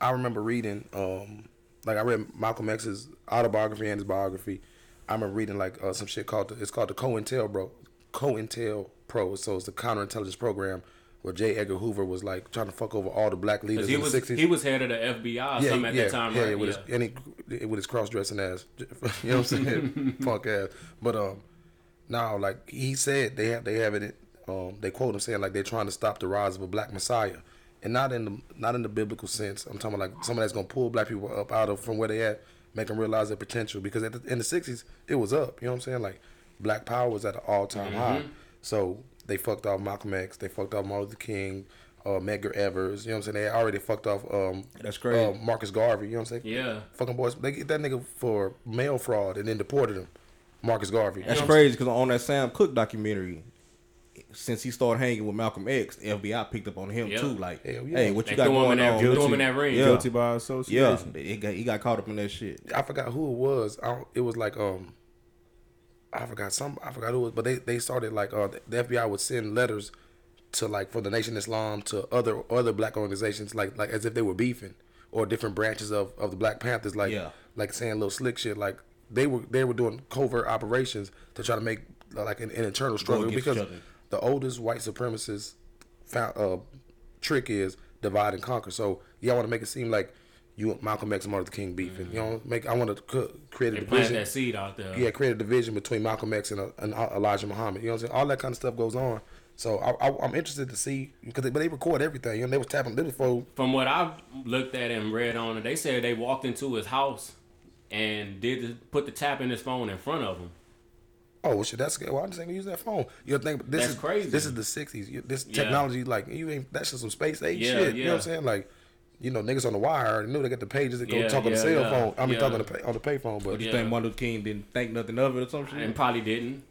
I remember reading. Um, like I read Malcolm X's autobiography and his biography. I remember reading like uh, some shit called the, it's called the COINTEL bro, COINTEL Pro. So it's the counterintelligence program where J. Edgar Hoover was like trying to fuck over all the black leaders he in was the sixties. he was head of the FBI or something at that time, yeah, right? yeah, with yeah. his and he, with his cross dressing ass. You know what I'm saying? Fuck ass. But um, now like he said they have they have it. Um, they quote him saying like they're trying to stop the rise of a black messiah, and not in the not in the biblical sense. I'm talking about like someone that's gonna pull black people up out of from where they at, make them realize their potential. Because at the, in the '60s it was up. You know what I'm saying? Like black power was at an all time high. So they fucked off Malcolm X. They fucked off Martin Luther King. Uh, Medgar Evers, you know what I'm saying? They already fucked off um, That's crazy. uh, Marcus Garvey, you know what I'm saying? Yeah. Fucking boys, they get that nigga for mail fraud and then deported him. Marcus Garvey. That's Yeah. crazy because on that Sam Cooke documentary, since he started hanging with Malcolm X, the FBI picked up on him Yeah. too. Like, yeah. hey, what They you got threw him in going that, on? threw him in that ring. Yeah. Guilty by association. Yeah, association. he got, he got caught up in that shit. I forgot who it was. I don't, it was like um, I forgot some. I forgot who it was, but they they started like uh, the FBI would send letters to like for the Nation of Islam to other other black organizations like like as if they were beefing or different branches of of the Black Panthers like Yeah. like saying little slick shit like they were they were doing covert operations to try to make uh, like an, an internal struggle because each other. The oldest white supremacist found, uh, trick is divide and conquer. So y'all want to make it seem like you Malcolm X and Martin Luther King beefing. You know, make I want to c- create a They division. that seed out there. Yeah, create a division between Malcolm X and, uh, and Elijah Muhammad. You know what I'm saying? All that kind of stuff goes on. So I, I, I'm interested to see because they, but they record everything. You know, they was tapping. They was From what I've looked at and read on it, they said they walked into his house and did the, put the tap in his phone in front of him. Oh shit. That's good. Well, I'm just saying use that phone. You think this That's is crazy. This is the '60s. This Yeah. technology, like you ain't that's just some space age Yeah, shit. You know what I'm saying? Like. You know, niggas on the wire knew they got the pages that go Yeah, talk on the cell yeah, phone. I mean, yeah. talk on the pay, on the payphone. But You Yeah. think Martin Luther King didn't think nothing of it or some shit? And probably didn't.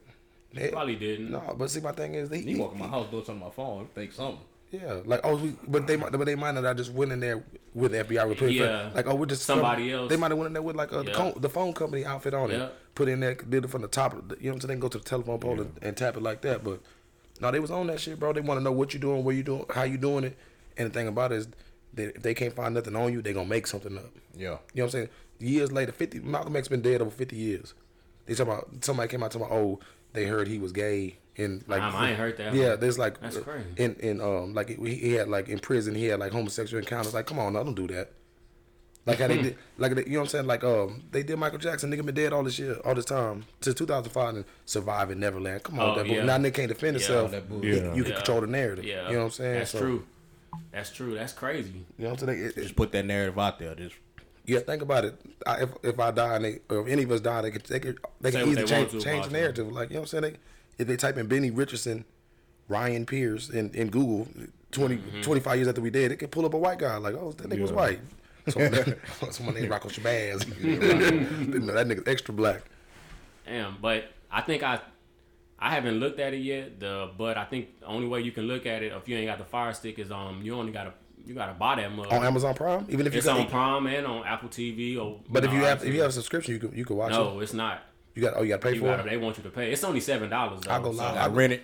they- Probably didn't. no. But see, my thing is, they he walk in my house doing something on my phone. Think something. Yeah, like oh, we, but they might, but they might not. I just went in there with the FBI. With Yeah. like oh, we're just Somebody else. They might have went in there with like the, Yeah. co- the phone company outfit on Yeah. it. Put in there, did it from the top. Of the, you know what I'm saying? They can go to the telephone pole and, and tap it like that. But no, they was on that shit, bro. They want to know what you doing, where you doing, how you doing it. And the thing about it is, that if they can't find nothing on you, they gonna make something up. Yeah. You know what I'm saying? Years later, fifty Malcolm X been dead over fifty years. They talking about somebody came out talking about oh they heard he was gay and like Um, I ain't heard that Yeah, one. there's like That's crazy. in in um like he, he had like in prison he had like homosexual encounters. Like come on, no, don't do that. Like how they did, like they, you know what I'm saying? Like um, they did Michael Jackson. Nigga been dead all this shit, all this time since 2005 and survive in Neverland. Come on, Oh, that yeah. now nigga can't defend himself. that bull- You- Yeah. You, can Yeah. control the narrative. Yeah. you know what I'm saying? That's So, true. That's true. That's crazy. You know what I'm saying? It- it- Just put that narrative out there. Just Yeah, think about it. I, if if I die and they, or if any of us die, they could they could they Say can what easily they change, to change the narrative. Like you know what I'm saying? They, if they type in Benny Richardson, Ryan Pierce in, in Google 20, Mm-hmm. 25 years after we did, it can pull up a white guy like, oh, that nigga was white. Someone, someone named Rocco Shabazz. you know, that nigga's extra black. Damn, but I think I I haven't looked at it yet. The but I think the only way you can look at it if you ain't got the fire stick is um you only gotta you gotta buy that mug. On Amazon Prime, even if you it's on Prime and on Apple TV or but if you know, have if you have a subscription, you can you can watch it. no, it. it's not. You got oh you got to pay You for gotta, it. they want you to pay. It's only seven dollars though. I'll go so live. I rent it.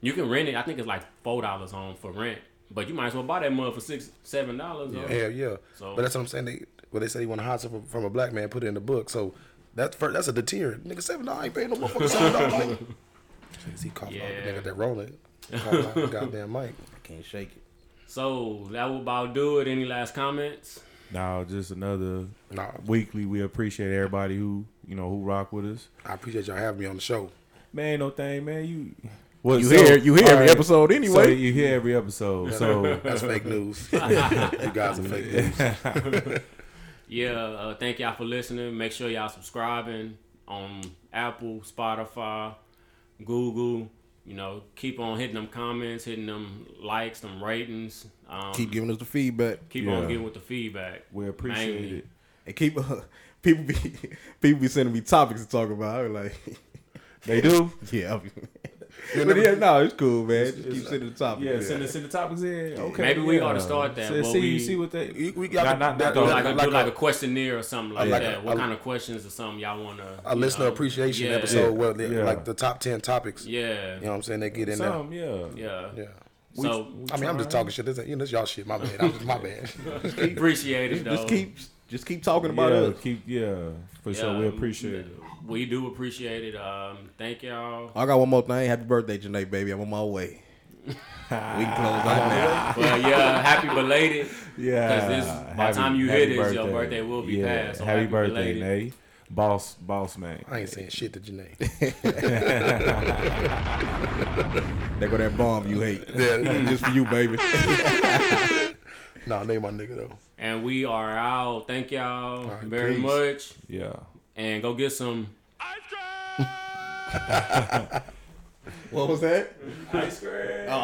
You can rent it. I think it's like four dollars on for rent, but you might as well buy that mug for six seven dollars. Hell yeah. So- but that's what I'm saying. They well they say they want to hide something from, from a black man, put it in the book. So that's first, that's a deterrent. Nigga seven dollars ain't paying no motherfucker seven dollars. he coughing out Yeah. the nigga that rolling. Coughing out the goddamn mic. I can't shake it. So that will about do it. Any last comments? Now, just another Nah, weekly. We appreciate everybody who you know who rock with us. I appreciate y'all having me on the show. Man, no thing, man. You well, You hear you hear all every episode So anyway. you hear every episode. So That's fake news. you guys are fake news. Yeah, uh, thank y'all for listening. Make sure y'all subscribing on Apple, Spotify, Google. You know, keep on hitting them comments, hitting them likes, them ratings. Um, Keep giving us the feedback. keep Yeah. on getting with the feedback. We appreciate Mainly. it. And keep people be people be sending me topics to talk about. I be like, They do. yeah, but yeah, no, it's cool, man. Just keep sending the topics. Yeah, send the send the topics in. Okay. Maybe we yeah. ought to start that, See, but see, we- see what they. We- we got not, to- not, that- not Do like, a, like like a- a questionnaire or something like like a- that. what a- kind of questions or something y'all want to? A listener appreciation yeah. episode where they, Yeah. like the top ten topics. Yeah, You know what I'm saying? They get in some, yeah. yeah. there. Yeah. So I mean, I'm just talking shit. This, you know, this y'all shit. My bad. I'm just my bad. appreciate it though. Just keep just keep talking about yeah, it. keep yeah, for sure. We appreciate it. We do appreciate it. Um, thank y'all. I got one more thing. Happy birthday, Janae, baby. I'm on my way. we can close out now. Well, yeah, happy belated. Yeah. 'Cause this- by the Happy- time you happy hear this, your birthday will be yeah. past, so happy, happy birthday, belated. Nay. Boss, boss man. I ain't saying shit to Janae. they go that bomb you hate. Yeah. just for you, baby. nah, name my nigga though. And we are out. Thank y'all right, very peace. much. Yeah. And go get some. Ice cream. what was that? Ice cream. Oh,